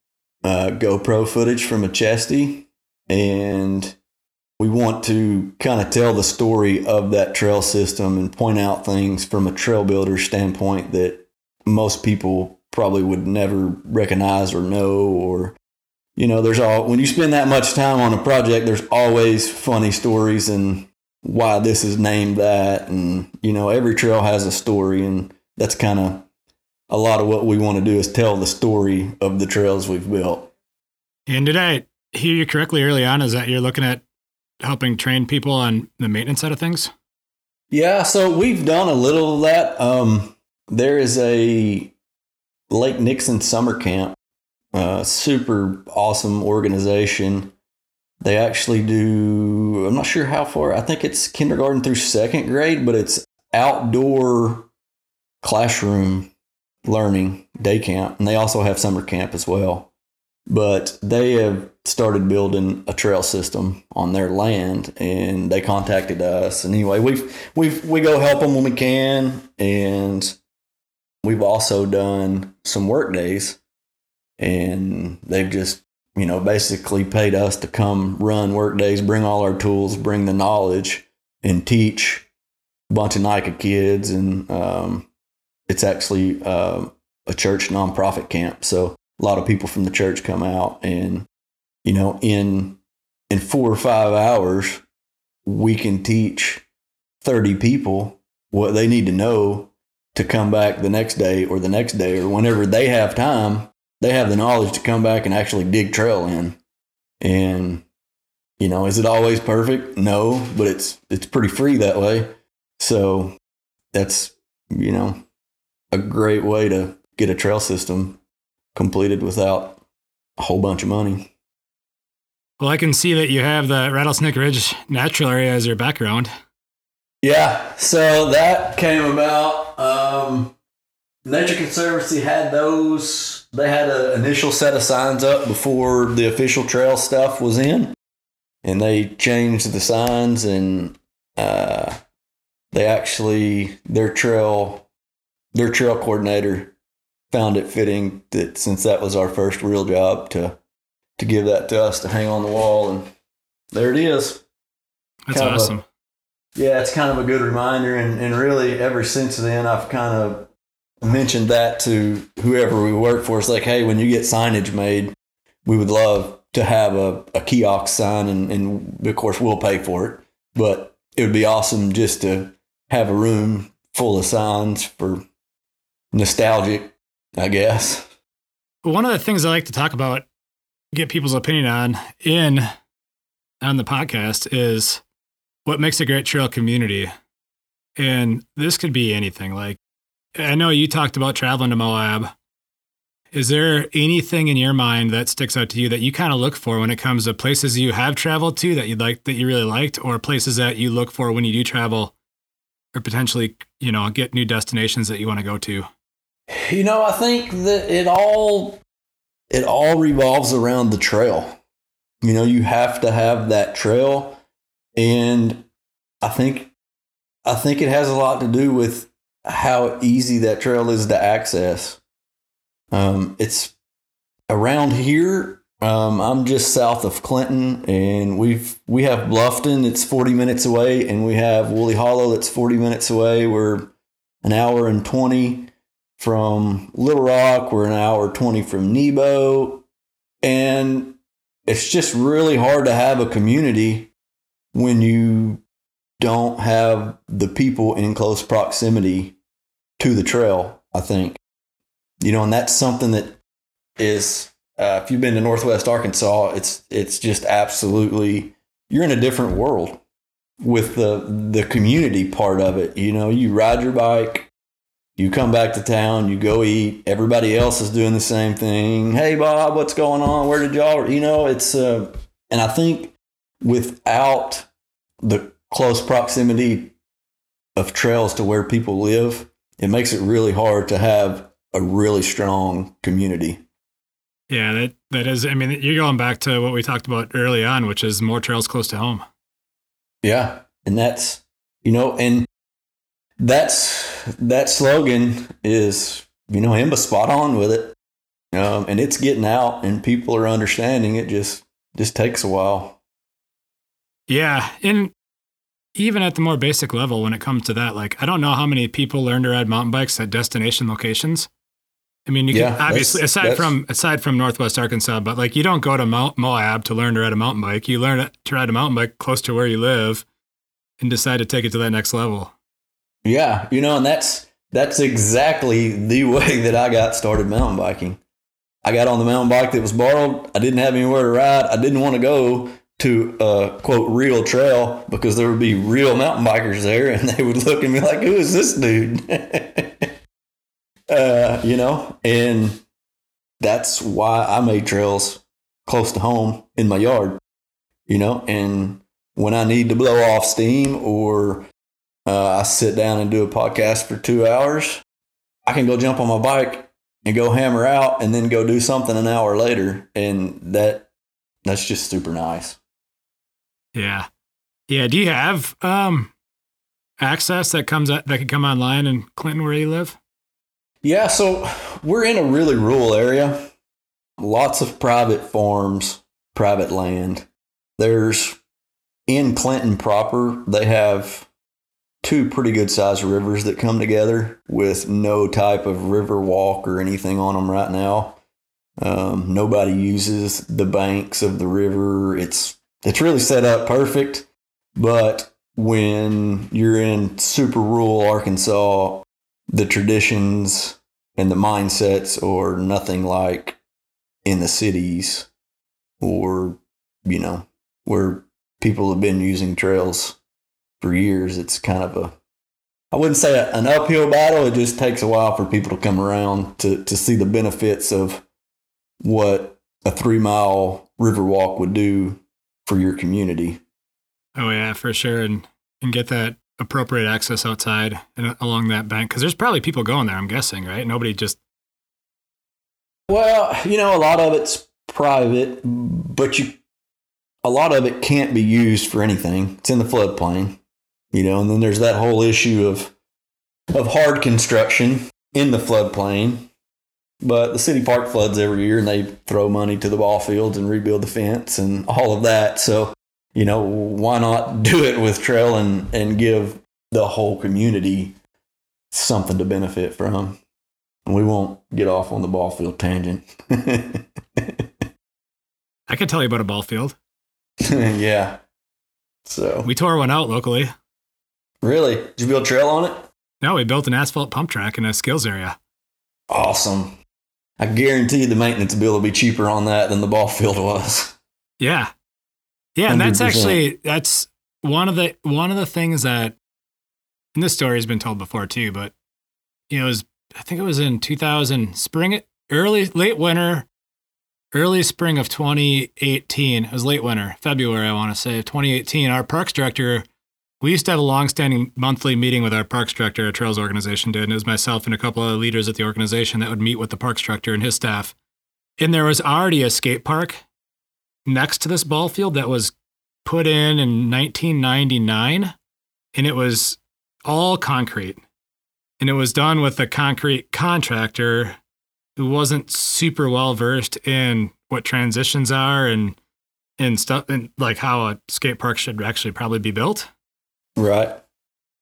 uh, GoPro footage from a chesty and we want to kind of tell the story of that trail system and point out things from a trail builder standpoint that most people probably would never recognize or know or you know there's all when you spend that much time on a project there's always funny stories and why this is named that and you know every trail has a story and that's kind of a lot of what we want to do is tell the story of the trails we've built and did i hear you correctly early on is that you're looking at helping train people on the maintenance side of things? Yeah, so we've done a little of that. Um, there is a Lake Nixon summer camp, uh, super awesome organization. They actually do, I'm not sure how far, I think it's kindergarten through second grade, but it's outdoor classroom learning day camp. And they also have summer camp as well but they have started building a trail system on their land and they contacted us and anyway we've we've we go help them when we can and we've also done some work days and they've just you know basically paid us to come run work days bring all our tools bring the knowledge and teach a bunch of NICA kids. And um, it's actually uh, a church nonprofit camp. So a lot of people from the church come out and you know in in four or five hours we can teach 30 people what they need to know to come back the next day or the next day or whenever they have time they have the knowledge to come back and actually dig trail in and you know is it always perfect no but it's it's pretty free that way so that's you know a great way to get a trail system completed without a whole bunch of money. Well, I can see that you have the Rattlesnake Ridge natural area as your background. Yeah, so that came about. Um, Nature Conservancy had those. They had an initial set of signs up before the official trail stuff was in, and they changed the signs and uh, they actually their trail their trail coordinator found it fitting that since that was our first real job to to give that to us to hang on the wall and there it is that's kind awesome yeah it's kind of a good reminder and, and really ever since then i've kind of mentioned that to whoever we work for it's like hey when you get signage made we would love to have a, a kiosk sign and, and of course we'll pay for it but it would be awesome just to have a room full of signs for nostalgic I guess. One of the things I like to talk about, get people's opinion on in on the podcast is what makes a great trail community. And this could be anything. Like I know you talked about traveling to Moab. Is there anything in your mind that sticks out to you that you kind of look for when it comes to places you have traveled to that you like that you really liked, or places that you look for when you do travel, or potentially, you know, get new destinations that you want to go to? You know, I think that it all it all revolves around the trail. You know, you have to have that trail and I think I think it has a lot to do with how easy that trail is to access. Um, it's around here. Um, I'm just south of Clinton, and we've we have Bluffton. It's 40 minutes away, and we have Woolly Hollow. That's 40 minutes away. We're an hour and 20 from Little Rock. We're an hour 20 from Nebo. And it's just really hard to have a community when you don't have the people in close proximity to the trail, I think. You know, and that's something that is uh, if you've been to Northwest Arkansas, it's it's just absolutely you're in a different world with the the community part of it. You know, you ride your bike, you come back to town, you go eat. Everybody else is doing the same thing. Hey, Bob, what's going on? Where did y'all? You know, it's uh, and I think without the close proximity of trails to where people live, it makes it really hard to have a really strong community. Yeah, that that is. I mean, you're going back to what we talked about early on, which is more trails close to home. Yeah, and that's you know, and that's that slogan is you know IMBA spot on with it, um, and it's getting out, and people are understanding it. Just just takes a while. Yeah, and even at the more basic level, when it comes to that, like I don't know how many people learn to ride mountain bikes at destination locations. I mean, you yeah, can obviously that's, aside that's, from aside from Northwest Arkansas, but like you don't go to Mount Moab to learn to ride a mountain bike. You learn to ride a mountain bike close to where you live, and decide to take it to that next level. Yeah, you know, and that's that's exactly the way that I got started mountain biking. I got on the mountain bike that was borrowed. I didn't have anywhere to ride. I didn't want to go to a quote real trail because there would be real mountain bikers there, and they would look at me like, "Who is this dude?" uh, you know, and that's why I made trails close to home in my yard, you know, and when I need to blow off steam or uh, I sit down and do a podcast for two hours, I can go jump on my bike and go hammer out and then go do something an hour later. And that, that's just super nice. Yeah. Yeah. Do you have, um, access that comes that could come online in Clinton where you live? Yeah, so we're in a really rural area. Lots of private farms, private land. There's in Clinton proper, they have two pretty good sized rivers that come together with no type of river walk or anything on them right now. Um, nobody uses the banks of the river. It's it's really set up perfect, but when you're in super rural Arkansas, the traditions and the mindsets are nothing like in the cities or, you know, where people have been using trails for years. It's kind of a, I wouldn't say an uphill battle. It just takes a while for people to come around to, to see the benefits of what a three mile river walk would do for your community. Oh yeah, for sure. And, and get that appropriate access outside and along that bank? Because there's probably people going there. I'm guessing, right? Nobody just. Well, you know, a lot of it's private, but you, a lot of it can't be used for anything. It's in the floodplain, you know, and then there's that whole issue of of hard construction in the floodplain. But the city park floods every year, and they throw money to the ball fields and rebuild the fence and all of that. So you know, why not do it with trail and, and give the whole community something to benefit from? And we won't get off on the ball field tangent. I can tell you about a ball field. yeah. So we tore one out locally. Really? Did you build a trail on it? No, we built an asphalt pump track in a skills area. Awesome. I guarantee the maintenance bill will be cheaper on that than the ball field was. Yeah. Yeah, and that's actually that's one of the one of the things that and this story has been told before too, but you know, it was I think it was in 2000 spring early late winter early spring of 2018. It was late winter, February I want to say, 2018. Our parks director we used to have a long-standing monthly meeting with our parks director, a trails organization did, and it was myself and a couple of leaders at the organization that would meet with the parks director and his staff. And there was already a skate park next to this ball field that was put in in 1999 and it was all concrete and it was done with a concrete contractor who wasn't super well versed in what transitions are and and stuff and like how a skate park should actually probably be built right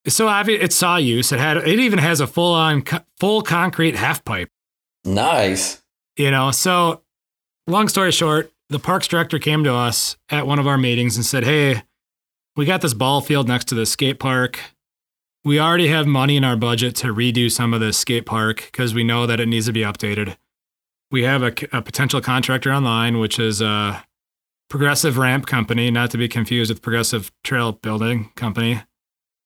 so it saw use it had it even has a full on full concrete half pipe nice you know so long story short the parks director came to us at one of our meetings and said, Hey, we got this ball field next to the skate park. We already have money in our budget to redo some of the skate park because we know that it needs to be updated. We have a, a, potential contractor online, which is a progressive ramp company, not to be confused with progressive trail building company,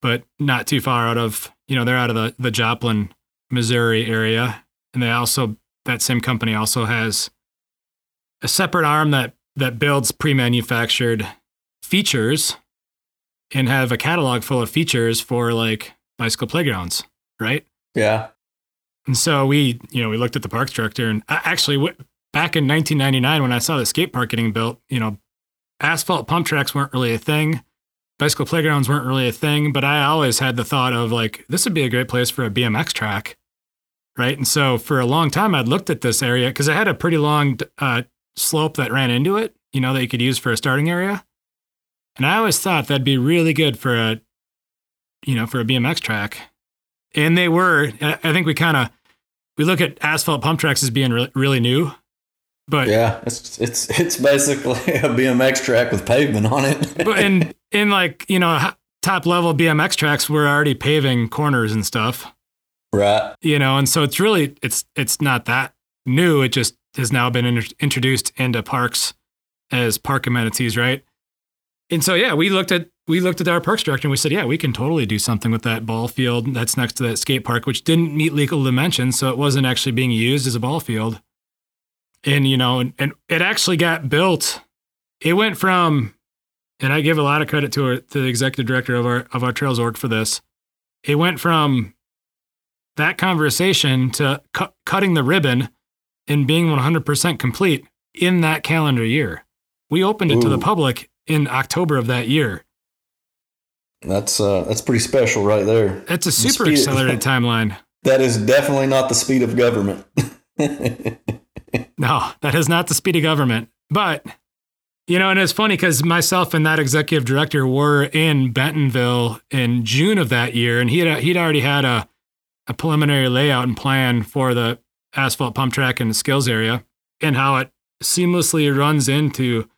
but not too far out of, you know, they're out of the, the Joplin, Missouri area. And they also, that same company also has a separate arm that that builds pre-manufactured features and have a catalog full of features for like bicycle playgrounds, right? Yeah. And so we, you know, we looked at the parks director and actually back in 1999 when I saw the skate park getting built, you know, asphalt pump tracks weren't really a thing. Bicycle playgrounds weren't really a thing, but I always had the thought of like, this would be a great place for a BMX track. Right. And so for a long time, I'd looked at this area because it had a pretty long uh, slope that ran into it, you know, that you could use for a starting area. And I always thought that'd be really good for a, you know, for a BMX track. And they were, I think we kind of, we look at asphalt pump tracks as being re- really new, but yeah, it's it's it's basically a BMX track with pavement on it. but in in like you know top level BMX tracks, we're already paving corners and stuff, right? You know, and so it's really it's it's not that new. It just has now been in, introduced into parks as park amenities, right? And so yeah, we looked at we looked at our park structure and we said, yeah, we can totally do something with that ball field that's next to that skate park, which didn't meet legal dimensions, so it wasn't actually being used as a ball field. And you know, and, and it actually got built. It went from, and I give a lot of credit to, our, to the executive director of our of our trails org for this. It went from that conversation to cu- cutting the ribbon and being 100% complete in that calendar year. We opened it Ooh. to the public in October of that year. That's uh, that's pretty special right there. That's a super the accelerated timeline. That is definitely not the speed of government. no, that is not the speed of government. But you know, and it's funny because myself and that executive director were in Bentonville in June of that year, and he had he'd already had a a preliminary layout and plan for the asphalt pump track and the skills area, and how it seamlessly runs into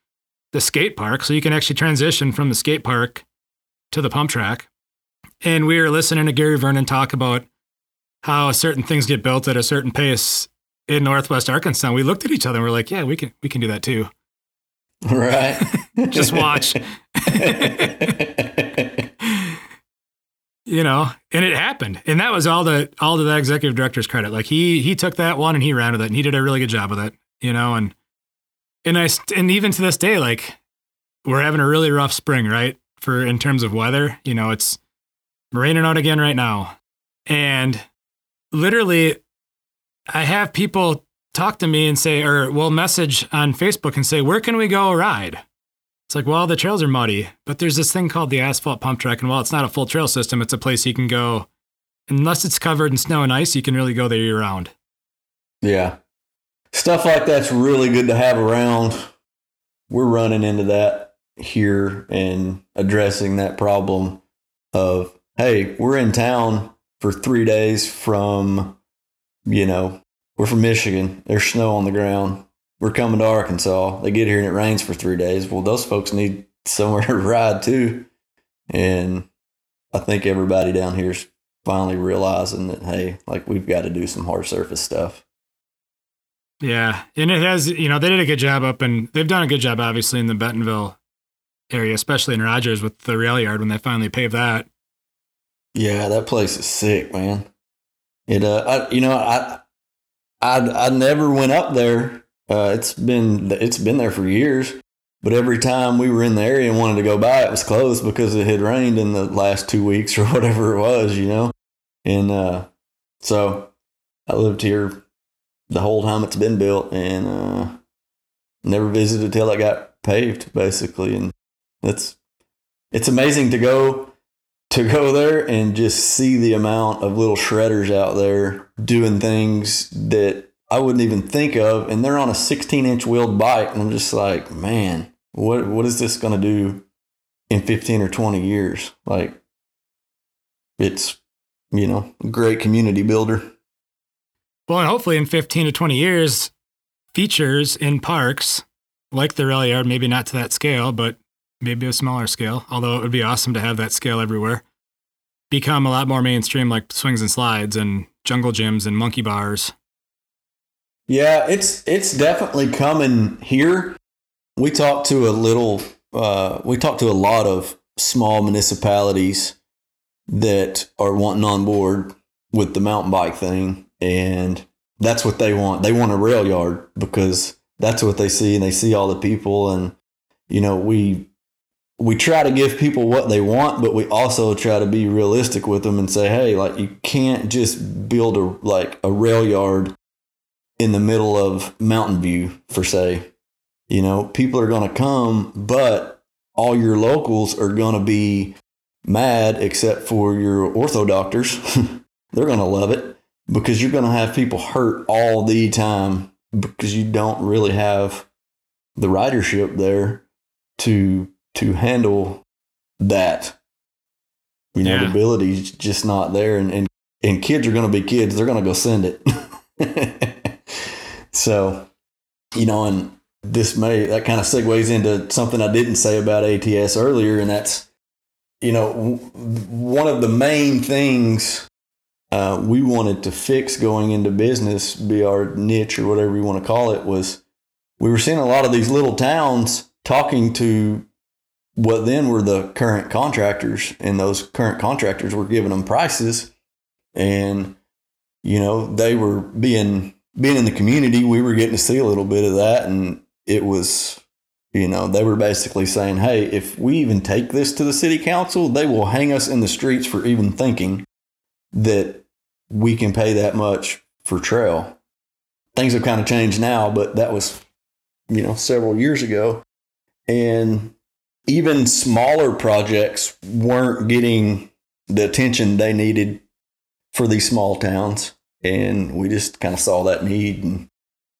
the skate park, so you can actually transition from the skate park to the pump track. And we were listening to Gary Vernon talk about how certain things get built at a certain pace in Northwest Arkansas. We looked at each other and we're like, yeah, we can we can do that too. Right. Just watch. you know, and it happened. And that was all the all to that executive director's credit. Like he he took that one and he ran with it and he did a really good job with it, you know, and and I and even to this day like we're having a really rough spring, right? for in terms of weather. You know, it's raining out again right now. And literally, I have people talk to me and say, or will message on Facebook and say, Where can we go ride? It's like, well, the trails are muddy, but there's this thing called the asphalt pump track. And while it's not a full trail system, it's a place you can go. Unless it's covered in snow and ice, you can really go there year round. Yeah. Stuff like that's really good to have around. We're running into that here and addressing that problem of, hey, we're in town for three days from, you know, we're from Michigan. There's snow on the ground. We're coming to Arkansas. They get here and it rains for three days. Well, those folks need somewhere to ride too. And I think everybody down here is finally realizing that, hey, like we've got to do some hard surface stuff. Yeah. And it has, you know, they did a good job up and they've done a good job, obviously, in the Bentonville area, especially in Rogers with the rail yard when they finally paved that. Yeah, that place is sick, man. It, uh, I, you know, I, I, I never went up there. Uh, it's been, it's been there for years. But every time we were in the area and wanted to go by, it was closed because it had rained in the last two weeks or whatever it was, you know. And uh, so I lived here the whole time it's been built and uh, never visited till it got paved, basically. And that's it's amazing to go to go there and just see the amount of little shredders out there doing things that I wouldn't even think of, and they're on a 16 inch wheeled bike, and I'm just like, man, what what is this going to do in 15 or 20 years? Like, it's you know, great community builder. Well, and hopefully in 15 to 20 years, features in parks like the rail yard, maybe not to that scale, but maybe a smaller scale, although it would be awesome to have that scale everywhere, become a lot more mainstream like swings and slides and jungle gyms and monkey bars. Yeah, it's it's definitely coming here. We talked to a little uh, we talked to a lot of small municipalities that are wanting on board with the mountain bike thing and that's what they want. They want a rail yard because that's what they see and they see all the people and you know, we we try to give people what they want, but we also try to be realistic with them and say, hey, like you can't just build a like a rail yard in the middle of Mountain View, for say. You know, people are to come, but all your locals are to be mad, except for your ortho doctors. They're to love it because you're to have people hurt all the time because you don't really have the ridership there to to handle that. You know, Yeah. the ability's just not there, and and, and kids are going to be kids. They're going to go send it. so, you know, and this may that kind of segues into something I didn't say about ATS earlier, and that's you know w- one of the main things uh, we wanted to fix going into business, be our niche or whatever you want to call it, was we were seeing a lot of these little towns talking to what then were the current contractors, and those current contractors were giving them prices, and you know they were being being in the community. We were getting to see a little bit of that, and it was you know they were basically saying, "Hey, if we even take this to the city council, they will hang us in the streets for even thinking that we can pay that much for trail." Things have kind of changed now, but that was you know several years ago, and even smaller projects weren't getting the attention they needed for these small towns. And we just kind of saw that need and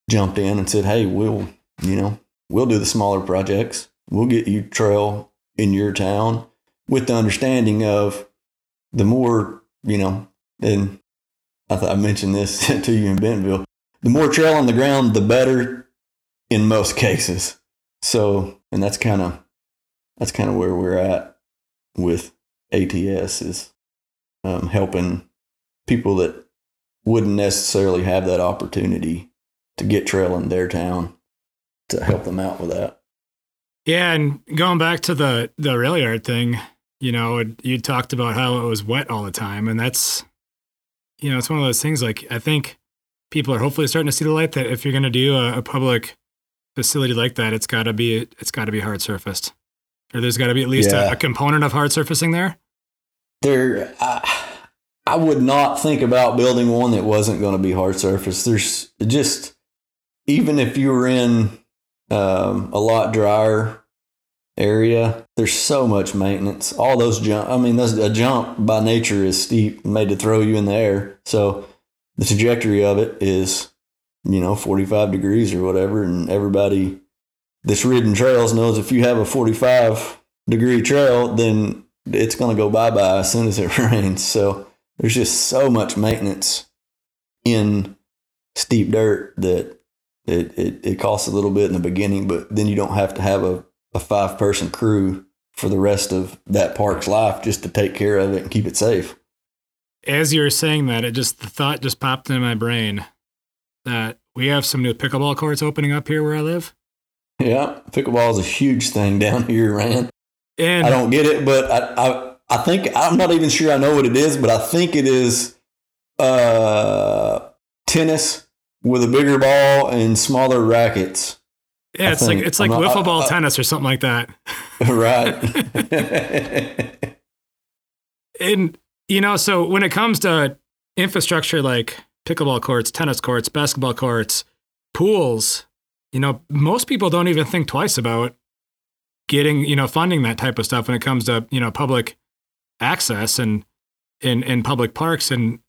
jumped in and said, Hey, we'll, you know, we'll do the smaller projects. We'll get you trail in your town with the understanding of the more, you know, and I, th- I mentioned this to you in Bentonville, the more trail on the ground, the better in most cases. So, and that's kind of that's kind of where we're at with ATS is um, helping people that wouldn't necessarily have that opportunity to get trail in their town to help them out with that. Yeah, and going back to the the rail yard thing, you know, you talked about how it was wet all the time, and that's, you know, it's one of those things. Like I think people are hopefully starting to see the light that if you're going to do a, a public facility like that, it's got to be it's got to be hard surfaced, or there's got to be at least Yeah. a, a component of hard surfacing there. There, I, I would not think about building one that wasn't going to be hard surface. There's just, even if you were in um, a lot drier area, there's so much maintenance. All those jump, I mean, those, a jump by nature is steep, made to throw you in the air. So the trajectory of it is, you know, 45 degrees or whatever. And everybody that's ridden trails knows if you have a 45 degree trail, then it's going to go bye bye as soon as it rains. So there's just so much maintenance in steep dirt that it, it, it costs a little bit in the beginning, but then you don't have to have a, a five person crew for the rest of that park's life just to take care of it and keep it safe. As you were saying that, it just the thought just popped in my brain that we have some new pickleball courts opening up here where I live, Yeah, pickleball is a huge thing down here, man. and I don't get it, but I, I I think I'm not even sure I know what it is, but I think it is uh, tennis with a bigger ball and smaller rackets. yeah, I it's like it's like not- wiffle ball I- I- tennis or something like that. right. And you know, so when it comes to infrastructure like pickleball courts, tennis courts, basketball courts, pools, you know, most people don't even think twice about getting, you know, funding that type of stuff when it comes to, you know, public access and in in public parks and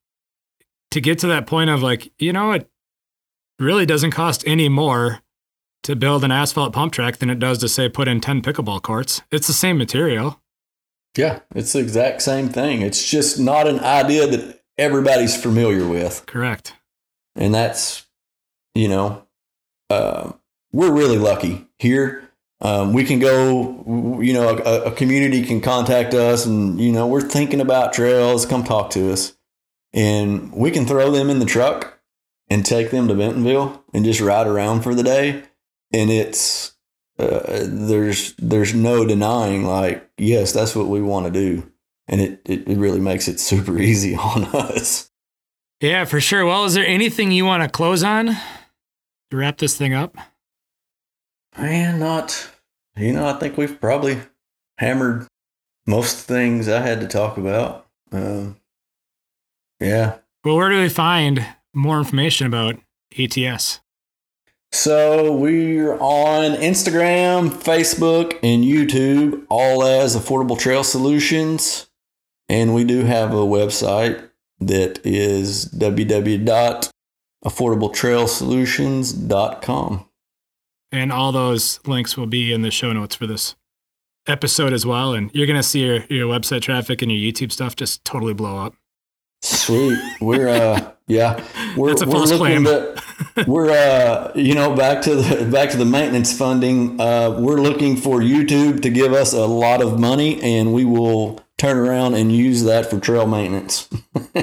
to get to that point of like, you know, it really doesn't cost any more to build an asphalt pump track than it does to say put in 10 pickleball courts. It's the same material. yeah, it's the exact same thing. It's just not an idea that everybody's familiar with. Correct. and that's you know uh, we're really lucky here. Um, we can go you know a, a community can contact us and you know we're thinking about trails come talk to us. And we can throw them in the truck and take them to bentonville and just ride around for the day. And it's uh, there's there's no denying like yes that's what we want to do. And it, it, it really makes it super easy on us. Yeah, for sure. Well, is there anything you want to close on to wrap this thing up? Man, not. You know, I think we've probably hammered most things I had to talk about. Um, yeah. Well, where do we find more information about ATS? So we're on Instagram, Facebook, and YouTube, all as Affordable Trail Solutions. And we do have a website that is www.affordabletrailsolutions.com. And all those links will be in the show notes for this episode as well. And you're going to see your, your website traffic and your YouTube stuff just totally blow up. Sweet. We're, uh, yeah, we're, That's a we're false looking claim. to, we're, uh, you know, back to the, back to the maintenance funding. Uh, we're looking for YouTube to give us a lot of money and we will turn around and use that for trail maintenance.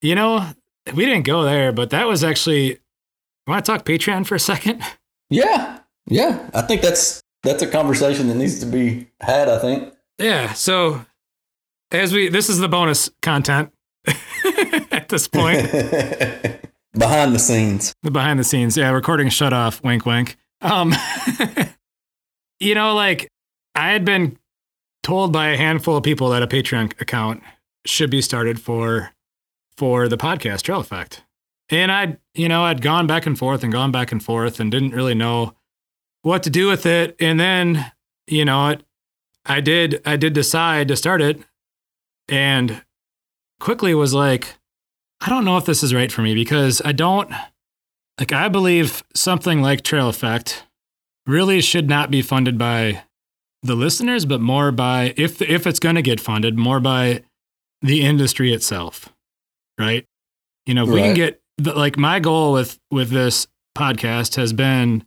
You know, we didn't go there, but that was actually. Want to talk Patreon for a second? Yeah, yeah. I think that's that's a conversation that needs to be had. I think. Yeah. So, as we, this is the bonus content at this point. Behind the scenes. The behind the scenes. Yeah, recording shut off. Wink, wink. Um, you know, like I had been told by a handful of people that a Patreon account should be started for for the podcast Trail EAffect, and I'd you know I'd gone back and forth and gone back and forth and didn't really know what to do with it, and then you know it, I did I did decide to start it, and quickly was like, I don't know if this is right for me because I don't like I believe something like Trail EAffect really should not be funded by the listeners, but more by if if it's going to get funded, more by the industry itself, right? You know, if we can get like my goal with with this podcast has been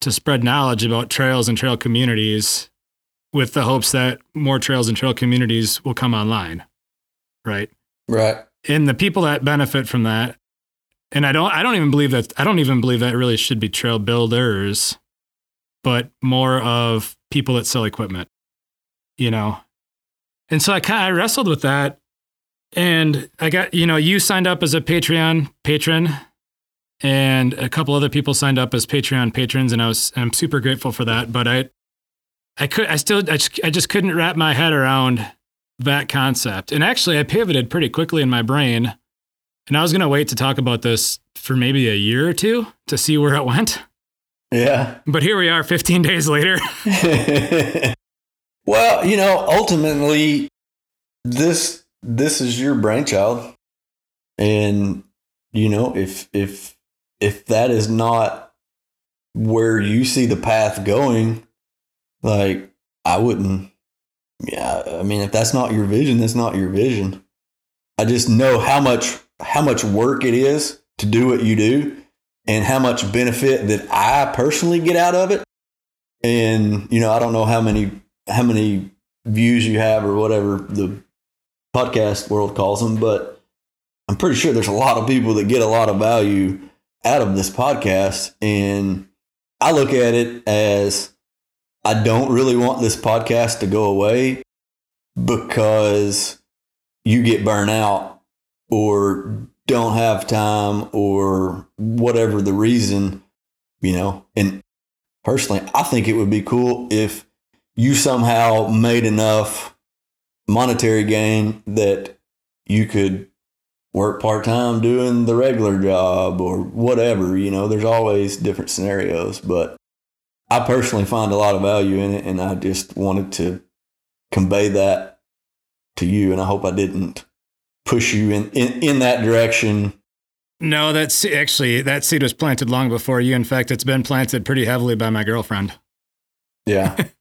to spread knowledge about trails and trail communities with the hopes that more trails and trail communities will come online, right? Right. and the people that benefit from that and i don't i don't even believe that i don't even believe that really should be trail builders but more of people that sell equipment you know and so i kind of wrestled with that and i got you know you signed up as a patreon patron and a couple other people signed up as patreon patrons and i was i'm super grateful for that but i i could i still i just, I just couldn't wrap my head around that concept. And actually, I pivoted pretty quickly in my brain. And I was going to wait to talk about this for maybe a year or two to see where it went. Yeah. But here we are 15 days later. well, you know, ultimately, this this is your brainchild, and you know, if if if that is not where you see the path going, like I wouldn't. Yeah, I mean, if that's not your vision, that's not your vision. I just know how much how much work it is to do what you do, and how much benefit that I personally get out of it. And you know, I don't know how many how many views you have or whatever the podcast world calls them, but I'm pretty sure there's a lot of people that get a lot of value out of this podcast. And I look at it as I don't really want this podcast to go away because you get burnt out or don't have time or whatever the reason, you know. And personally, I think it would be cool if you somehow made enough monetary gain that you could work part time doing the regular job or whatever. You know, there's always different scenarios, but I personally find a lot of value in it, and I just wanted to convey that to you, and I hope I didn't push you in, in, in that direction. No, that's actually, that seed was planted long before you. In fact, it's been planted pretty heavily by my girlfriend. Yeah.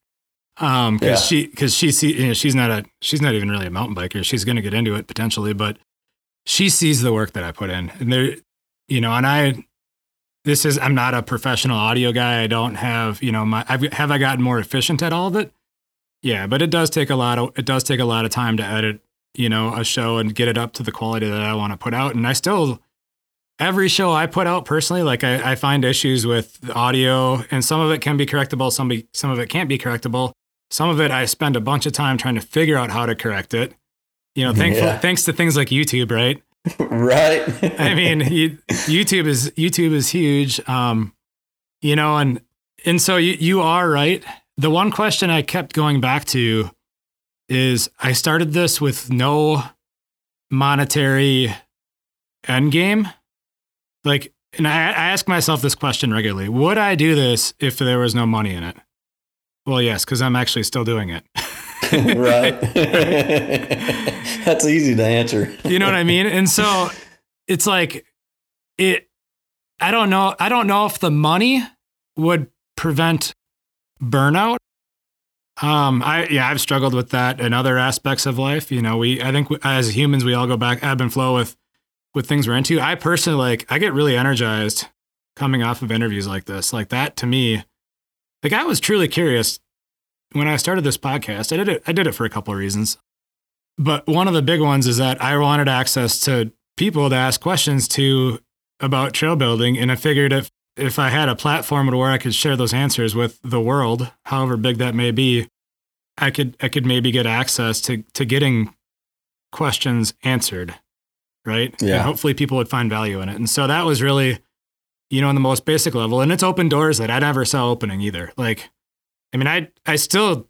Um, cause Yeah. she, cause she see, you know, she's not a, she's not even really a mountain biker. She's going to get into it potentially, but she sees the work that I put in and there, you know, and I, this is, I'm not a professional audio guy. I don't have, you know, my, I've, have I gotten more efficient at all of it? Yeah, but it does take a lot of, it does take a lot of time to edit, you know, a show and get it up to the quality that I want to put out. And I still, every show I put out personally, like I, I find issues with the audio, and some of it can be correctable, some be, some of it can't be correctable. Some of it I spend a bunch of time trying to figure out how to correct it. You know, thankful, Yeah. thanks to things like YouTube, right? right. I mean, you, YouTube is YouTube is huge. Um, you know, and and so you you are right. the one question I kept going back to is I started this with no monetary end game. Like, and I, I ask myself this question regularly Would I do this if there was no money in it? Well, yes, because I'm actually still doing it. right. That's easy to answer. you know what I mean? And so it's like, it, I don't know. I don't know if the money would prevent burnout. Um, I yeah, I've struggled with that in other aspects of life. You know, we I think as humans we all go back ebb and flow with with things we're into. I personally like I get really energized coming off of interviews like this. Like that to me, like I was truly curious when I started this podcast. I did it. I did it for a couple of reasons, but one of the big ones is that I wanted access to people to ask questions to about trail building, and I figured if if I had a platform where I could share those answers with the world, however big that may be, I could I could maybe get access to to getting questions answered, right? Yeah. And hopefully people would find value in it. And so that was really, you know, on the most basic level. And it's open doors that I never saw opening either. Like, I mean, I I still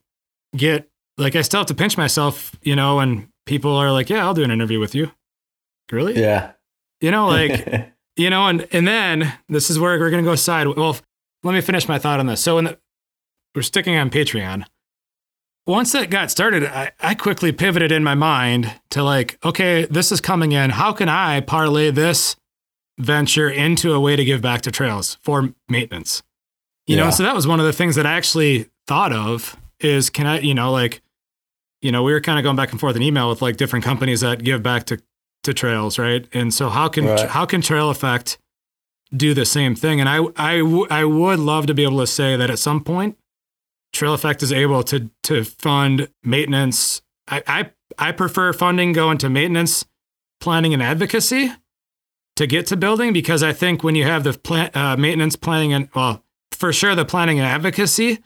get like I still have to pinch myself, you know, and people are like, "Yeah, I'll do an interview with you." Really? Yeah. You know, like you know, and and then this is where we're gonna go side. Well, let me finish my thought on this. So, in the, we're sticking on Patreon. Once that got started, I, I quickly pivoted in my mind to like, okay, this is coming in. How can I parlay this venture into a way to give back to trails for maintenance? You know, so that was one of the things that I actually thought of is can I, you know, like, you know, we were kind of going back and forth in email with like different companies that give back to to trails, right? And so how can Right. how can Trail EAffect do the same thing? And I I w- I would love to be able to say that at some point, Trail EAffect is able to to fund maintenance. I I, I prefer funding going to maintenance, planning, and advocacy to get to building because I think when you have the plan, uh, maintenance planning and well, for sure the planning and advocacy,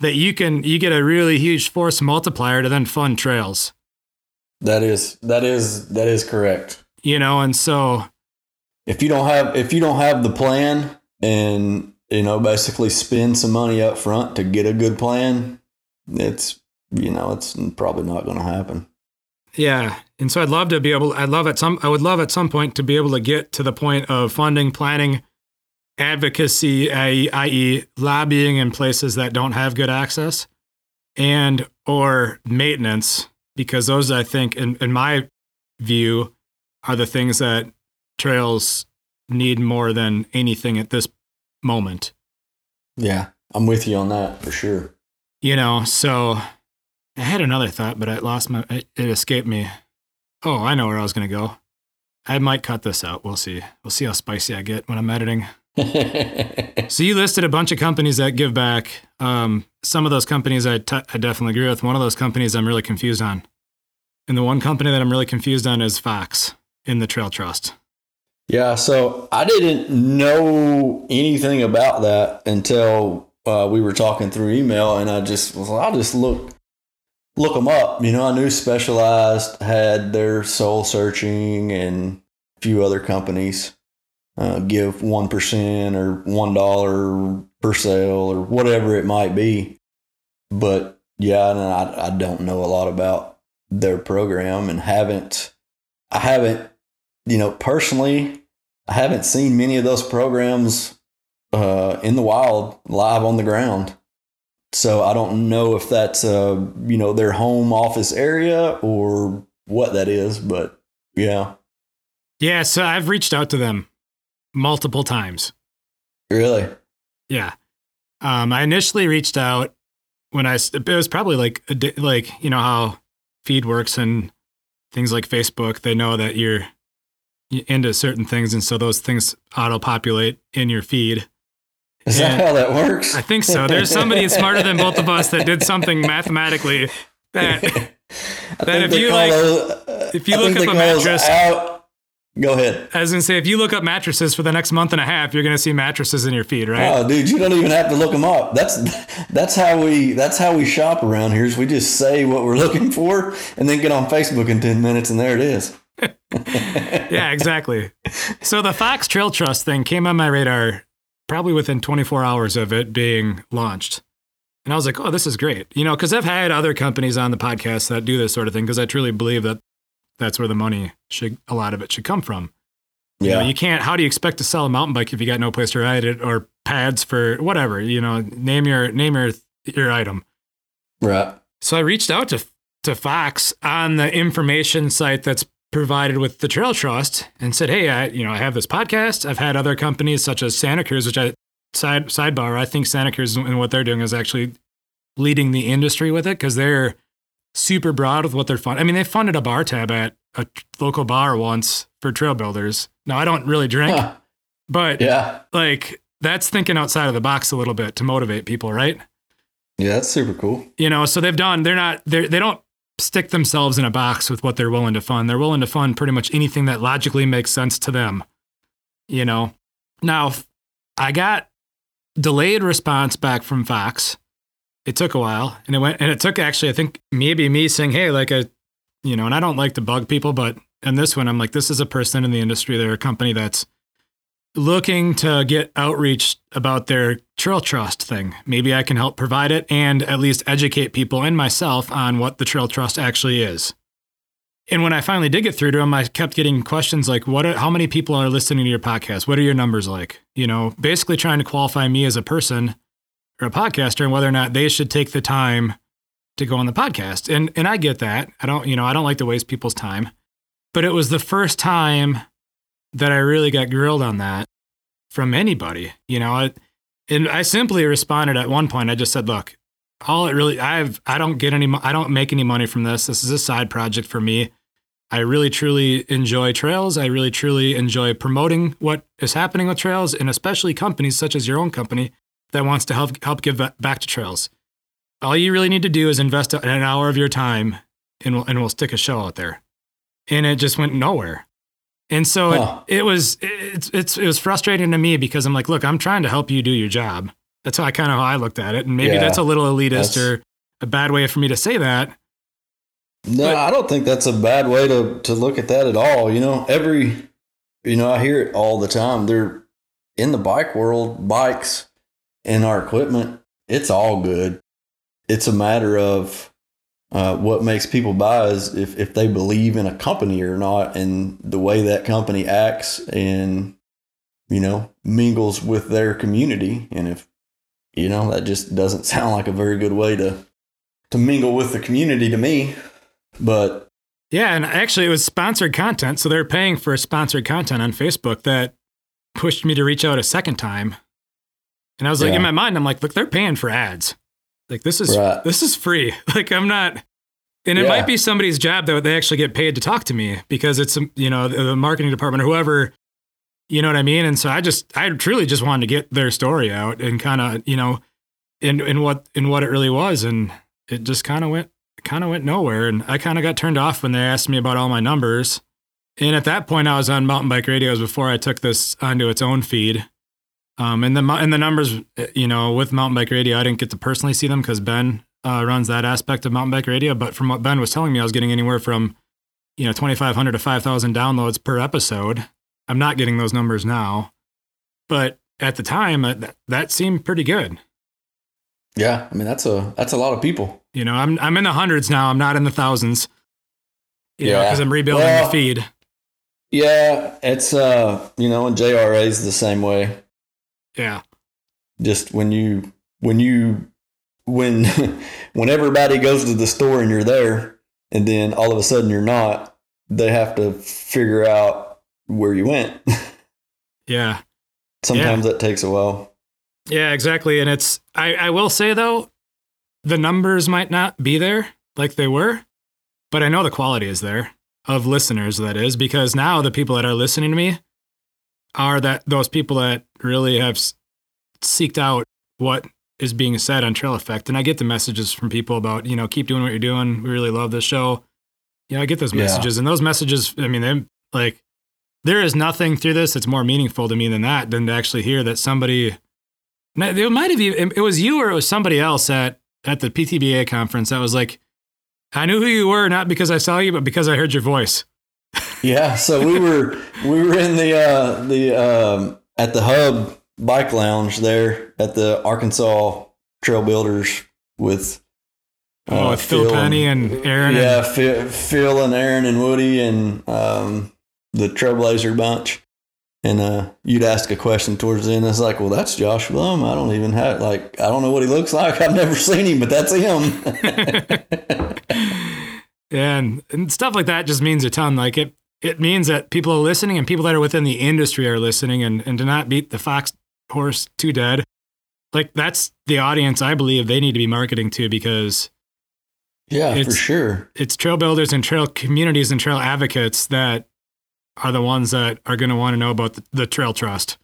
that you can you get a really huge force multiplier to then fund trails. That is that is that is correct. You know, and so If you don't have if you don't have the plan and you know basically spend some money up front to get a good plan, it's you know it's probably not going to happen. Yeah, and so I'd love to be able. I'd love at some. I would love at some point to be able to get to the point of funding, planning, advocacy, i.e., i.e., lobbying in places that don't have good access, and or maintenance, because those I think, in, in my view, are the things that trails need more than anything at this moment. Yeah, I'm with you on that for sure. You know, so I had another thought, but I lost my. It, it escaped me. Oh, I know where I was going to go. I might cut this out. We'll see. We'll see how spicy I get when I'm editing. So you listed a bunch of companies that give back. Um, some of those companies I t- I definitely agree with. One of those companies I'm really confused on, and the one company that I'm really confused on is Fox in the Trail Trust. Yeah, so I didn't know anything about that until uh, we were talking through email, and I just was I'll just look look them up. You know, I knew Specialized had their Soil Searching, and a few other companies uh, give one percent or one dollar per sale or whatever it might be. But yeah, and I, I don't know a lot about their program, and haven't I haven't you know, personally, I haven't seen many of those programs uh, in the wild, live on the ground. So I don't know if that's uh, you know their home office area or what that is, but yeah, Yeah, so I've reached out to them multiple times. really, Yeah. Um, I initially reached out when I it was probably like, a di- like, you know, how feed works and things like Facebook, they know that you're into certain things. And so those things auto populate in your feed. Is that how that works? I think so. There's somebody smarter than both of us that did something mathematically that, that if you, like- those- uh, if you I look up a mattress- out. Go ahead. I was going to say, if you look up mattresses for the next month and a half, you're going to see mattresses in your feed, right? Oh, dude, you don't even have to look them up. That's that's how we that's how we shop around here. Is we just say what we're looking for and then get on Facebook in ten minutes, and there it is. yeah, exactly. So the Fox Trail Trust thing came on my radar probably within 24 hours of it being launched. And I was like, oh, this is great. You know, because I've had other companies on the podcast that do this sort of thing because I truly believe that that's where the money should, a lot of it should come from. You know, Yeah. you can't, how do you expect to sell a mountain bike if you got no place to ride it or pads for whatever, you know, name your, name your, your item. Right. So I reached out to to Fox on the information site that's provided with the Trail Trust and said, "Hey, I you know I have this podcast. I've had other companies such as Santa Cruz, which I side sidebar. I think Santa Cruz and what they're doing is actually leading the industry with it because they're super broad with what they're fund. I mean, they funded a bar tab at a local bar once for trail builders. Now I don't really drink, Huh. but Yeah. like that's thinking outside of the box a little bit to motivate people, right? Yeah, that's super cool. you know so they've done they're not they they don't stick themselves in a box with what they're willing to fund. They're willing to fund pretty much anything that logically makes sense to them you know? Now i got delayed response back from fox. It took a while and it went and it took actually i think maybe me saying hey like a you know and i don't like to bug people but in this one i'm like this is a person in the industry they're a company that's looking to get outreach about their trail trust thing. Maybe I can help provide it and at least educate people and myself on what the trail trust actually is. And when I finally did get through to them, I kept getting questions like, "What? Are, how many people are listening to your podcast? What are your numbers like?" You know, basically trying to qualify me as a person or a podcaster and whether or not they should take the time to go on the podcast. And and I get that. I don't, you know, I don't like to waste people's time. But it was the first time that I really got grilled on that from anybody. You know, I, and I simply responded at one point. I just said, "Look, all it really I've I don't get any I don't make any money from this. This is a side project for me. I really truly enjoy trails. I really truly enjoy promoting what is happening with trails and especially companies such as your own company that wants to help help give back to trails. All you really need to do is invest an hour of your time and we'll, and we'll stick a show out there." And it just went nowhere. And so Huh. it, it was it's it's it was frustrating to me because I'm like, look, I'm trying to help you do your job. That's how I kind of how I looked at it, and maybe Yeah. that's a little elitist or a bad way for me to say that. No, But- I don't think that's a bad way to to look at that at all. You know, every you know, I hear it all the time. They're in the bike world, bikes and our equipment, it's all good. It's a matter of uh, what makes people buy is if, if they believe in a company or not and the way that company acts and you know mingles with their community and if you know that just doesn't sound like a very good way to to mingle with the community to me but Yeah, and actually, it was sponsored content, so they're paying for sponsored content on Facebook that pushed me to reach out a second time. And I was like, Yeah. in my mind, I'm like, look, they're paying for ads. Like this is Right. this is free. Like I'm not. And it Yeah. might be somebody's job that they actually get paid to talk to me because it's you know the the marketing department or whoever, you know what I mean. And so I just I truly just wanted to get their story out and kind of you know, in in what in what it really was, and it just kind of went kind of went nowhere. And I kind of got turned off when they asked me about all my numbers. And at that point, I was on mountain bike radios before I took this onto its own feed. Um, and the and the numbers, uh, you know, with mountain bike radio, I didn't get to personally see them because Ben uh, runs that aspect of mountain bike radio. But from what Ben was telling me, I was getting anywhere from, you know, twenty five hundred to five thousand downloads per episode. I'm not getting those numbers now, but at the time, uh, that that seemed pretty good. yeah i mean that's a that's a lot of people You know, I'm I'm in the hundreds now. I'm not in the thousands. You Yeah. because I'm rebuilding Well- the feed. yeah it's uh you know and jra's the same way Yeah. just when you when you when when everybody goes to the store and you're there and then all of a sudden you're not they have to figure out where you went Yeah. sometimes that takes a while Yeah, exactly. And it's I, I will say though, the numbers might not be there like they were, but I know the quality is there of listeners that is because now the people that are listening to me are that those people that really have seeked out what is being said on Trail EAffect. And I get the messages from people about, you know, keep doing what you're doing. We really love this show. Yeah, I get those Yeah. messages. And those messages, I mean, they like there is nothing through this that's more meaningful to me than that, than to actually hear that somebody It might have even it was you or it was somebody else at at the PTBA conference that was like, I knew who you were not because I saw you, but because I heard your voice. Yeah so we were we were in the uh the um at the hub bike lounge there at the arkansas trail builders with oh, with Phil, Penny and, and Aaron. Yeah, and- Phil, Phil and Aaron and Woody and um, the Trailblazer bunch. And uh, you'd ask a question towards the end. It's like, well, that's Josh Blum. I don't even have like I don't know what he looks like. I've never seen him, but that's him. and and stuff like that just means a ton. Like it it means that people are listening and people that are within the industry are listening and, and to not beat the fox horse too dead. Like that's the audience I believe they need to be marketing to because yeah, for sure. It's trail builders and trail communities and trail advocates that are the ones that are going to want to know about the, the Trail Trust.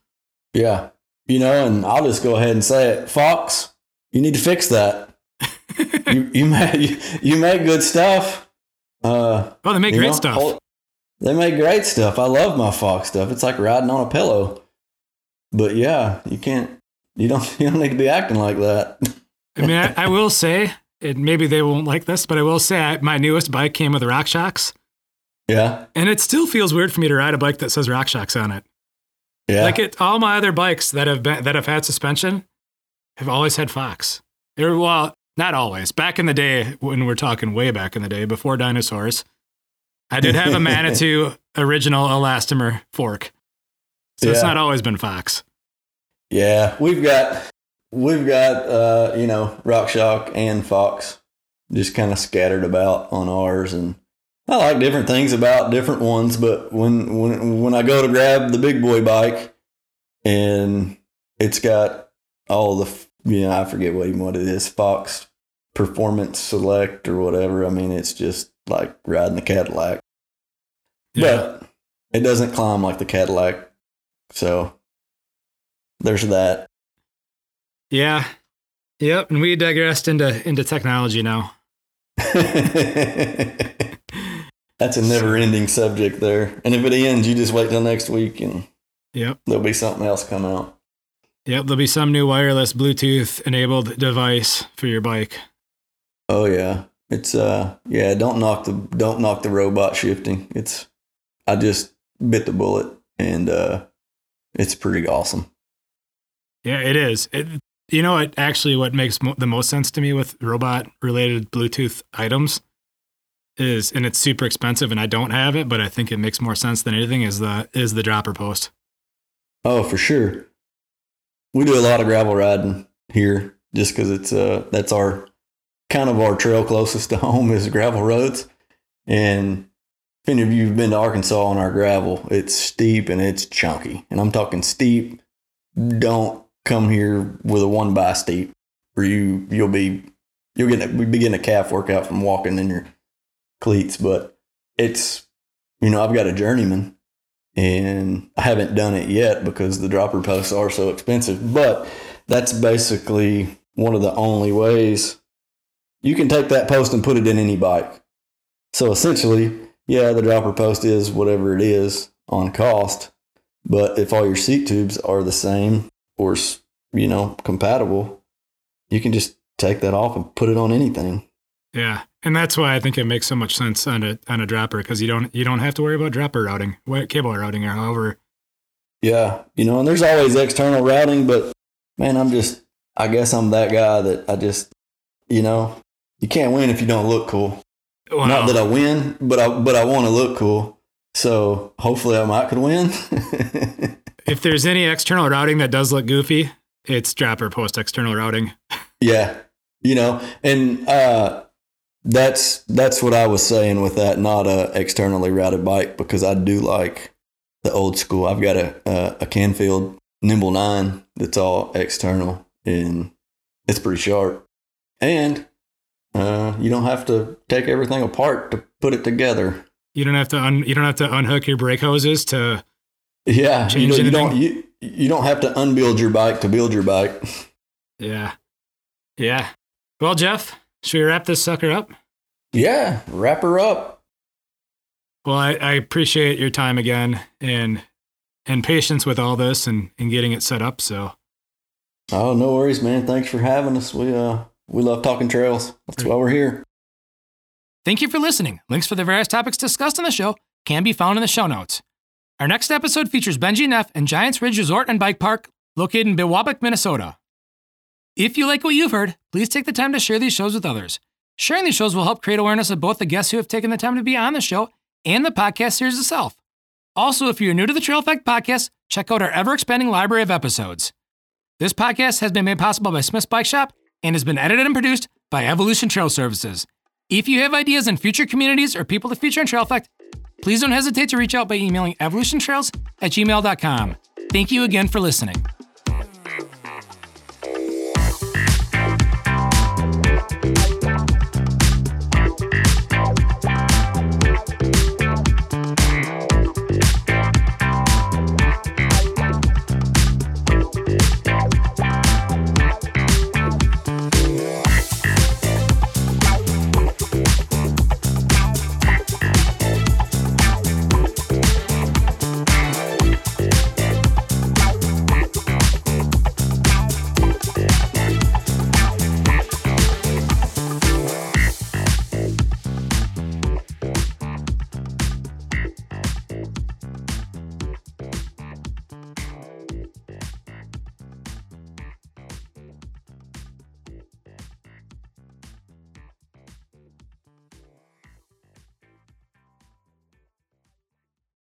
Yeah. You know, and I'll just go ahead and say it. Fox, you need to fix that. you you make you, you make good stuff. Uh, oh, they make great know, stuff. Hold, they make great stuff. I love my Fox stuff. It's like riding on a pillow. But yeah, you can't. You don't. You don't need to be acting like that. I mean, I, I will say, and maybe they won't like this, but I will say, I, my newest bike came with RockShox. Yeah. And it still feels weird for me to ride a bike that says RockShox on it. Yeah. Like it, all my other bikes that have been, that have had suspension have always had Fox. They're, well, not always. Back in the day, when we're talking way back in the day, before dinosaurs, I did have a Manitou original elastomer fork. So yeah. it's not always been Fox. Yeah, we've got we've got uh, you know RockShox and Fox just kind of scattered about on ours, and I like different things about different ones, but when when when I go to grab the big boy bike and it's got all the you know I forget what even what it is Fox Performance Select or whatever. I mean, it's just like riding the Cadillac, yeah. but it doesn't climb like the Cadillac. So there's that. Yeah. Yep. And we digressed into into technology now. That's a never ending subject there. And if it ends, you just wait till next week and yep. there'll be something else come out. Yep, there'll be some new wireless Bluetooth enabled device for your bike. Oh yeah. It's uh yeah, don't knock the don't knock the robot shifting. It's I just bit the bullet and uh it's pretty awesome. Yeah, it is. It, you know what actually what makes mo- the most sense to me with robot related Bluetooth items is and it's super expensive and I don't have it, but I think it makes more sense than anything is the is the dropper post. Oh, for sure. We do a lot of gravel riding here just cuz it's uh that's our kind of our trail closest to home is gravel roads. And if any of you have been to Arkansas on our gravel, it's steep and it's chunky. And I'm talking steep. Don't come here with a one by steep where you you'll be you'll get be getting a calf workout from walking in your cleats, but it's, you know, I've got a journeyman and I haven't done it yet because the dropper posts are so expensive. But that's basically one of the only ways you can take that post and put it in any bike. So essentially, yeah, the dropper post is whatever it is on cost. But if all your seat tubes are the same or, you know, compatible, you can just take that off and put it on anything. Yeah, and that's why I think it makes so much sense on a on a dropper because you don't you don't have to worry about dropper routing, cable routing, or however. Yeah, you know, and there's always external routing, but man, I'm just I guess I'm that guy that I just you know you can't win if you don't look cool. Well, Not that I win, but I but I want to look cool. So hopefully I might could win. if there's any external routing that does look goofy, it's dropper post external routing. Yeah, you know, and uh, that's that's what I was saying with that, not a externally routed bike, because I do like the old school. I've got a a, a Canfield Nimble Nine that's all external, and it's pretty sharp. And uh, you don't have to take everything apart to put it together. You don't have to un, you don't have to unhook your brake hoses to yeah. You, know, you don't you you don't have to unbuild your bike to build your bike. Yeah, yeah. Well, Jeff, should we wrap this sucker up? Yeah, wrap her up. Well, I, I appreciate your time again and and patience with all this and, and getting it set up. So Oh, no worries, man. Thanks for having us. We uh we love talking trails. That's why we're here. Thank you for listening. Links for the various topics discussed on the show can be found in the show notes. Our next episode features Benji Neff and Giants Ridge Resort and Bike Park, located in Biwabik, Minnesota. If you like what you've heard, please take the time to share these shows with others. Sharing these shows will help create awareness of both the guests who have taken the time to be on the show and the podcast series itself. Also, if you're new to the Trail EAffect podcast, check out our ever expanding library of episodes. This podcast has been made possible by Smith's Bike Shop and has been edited and produced by Evolution Trail Services. If you have ideas on future communities or people to feature on Trail EAffect, please don't hesitate to reach out by emailing evolutiontrails at gmail.com. Thank you again for listening.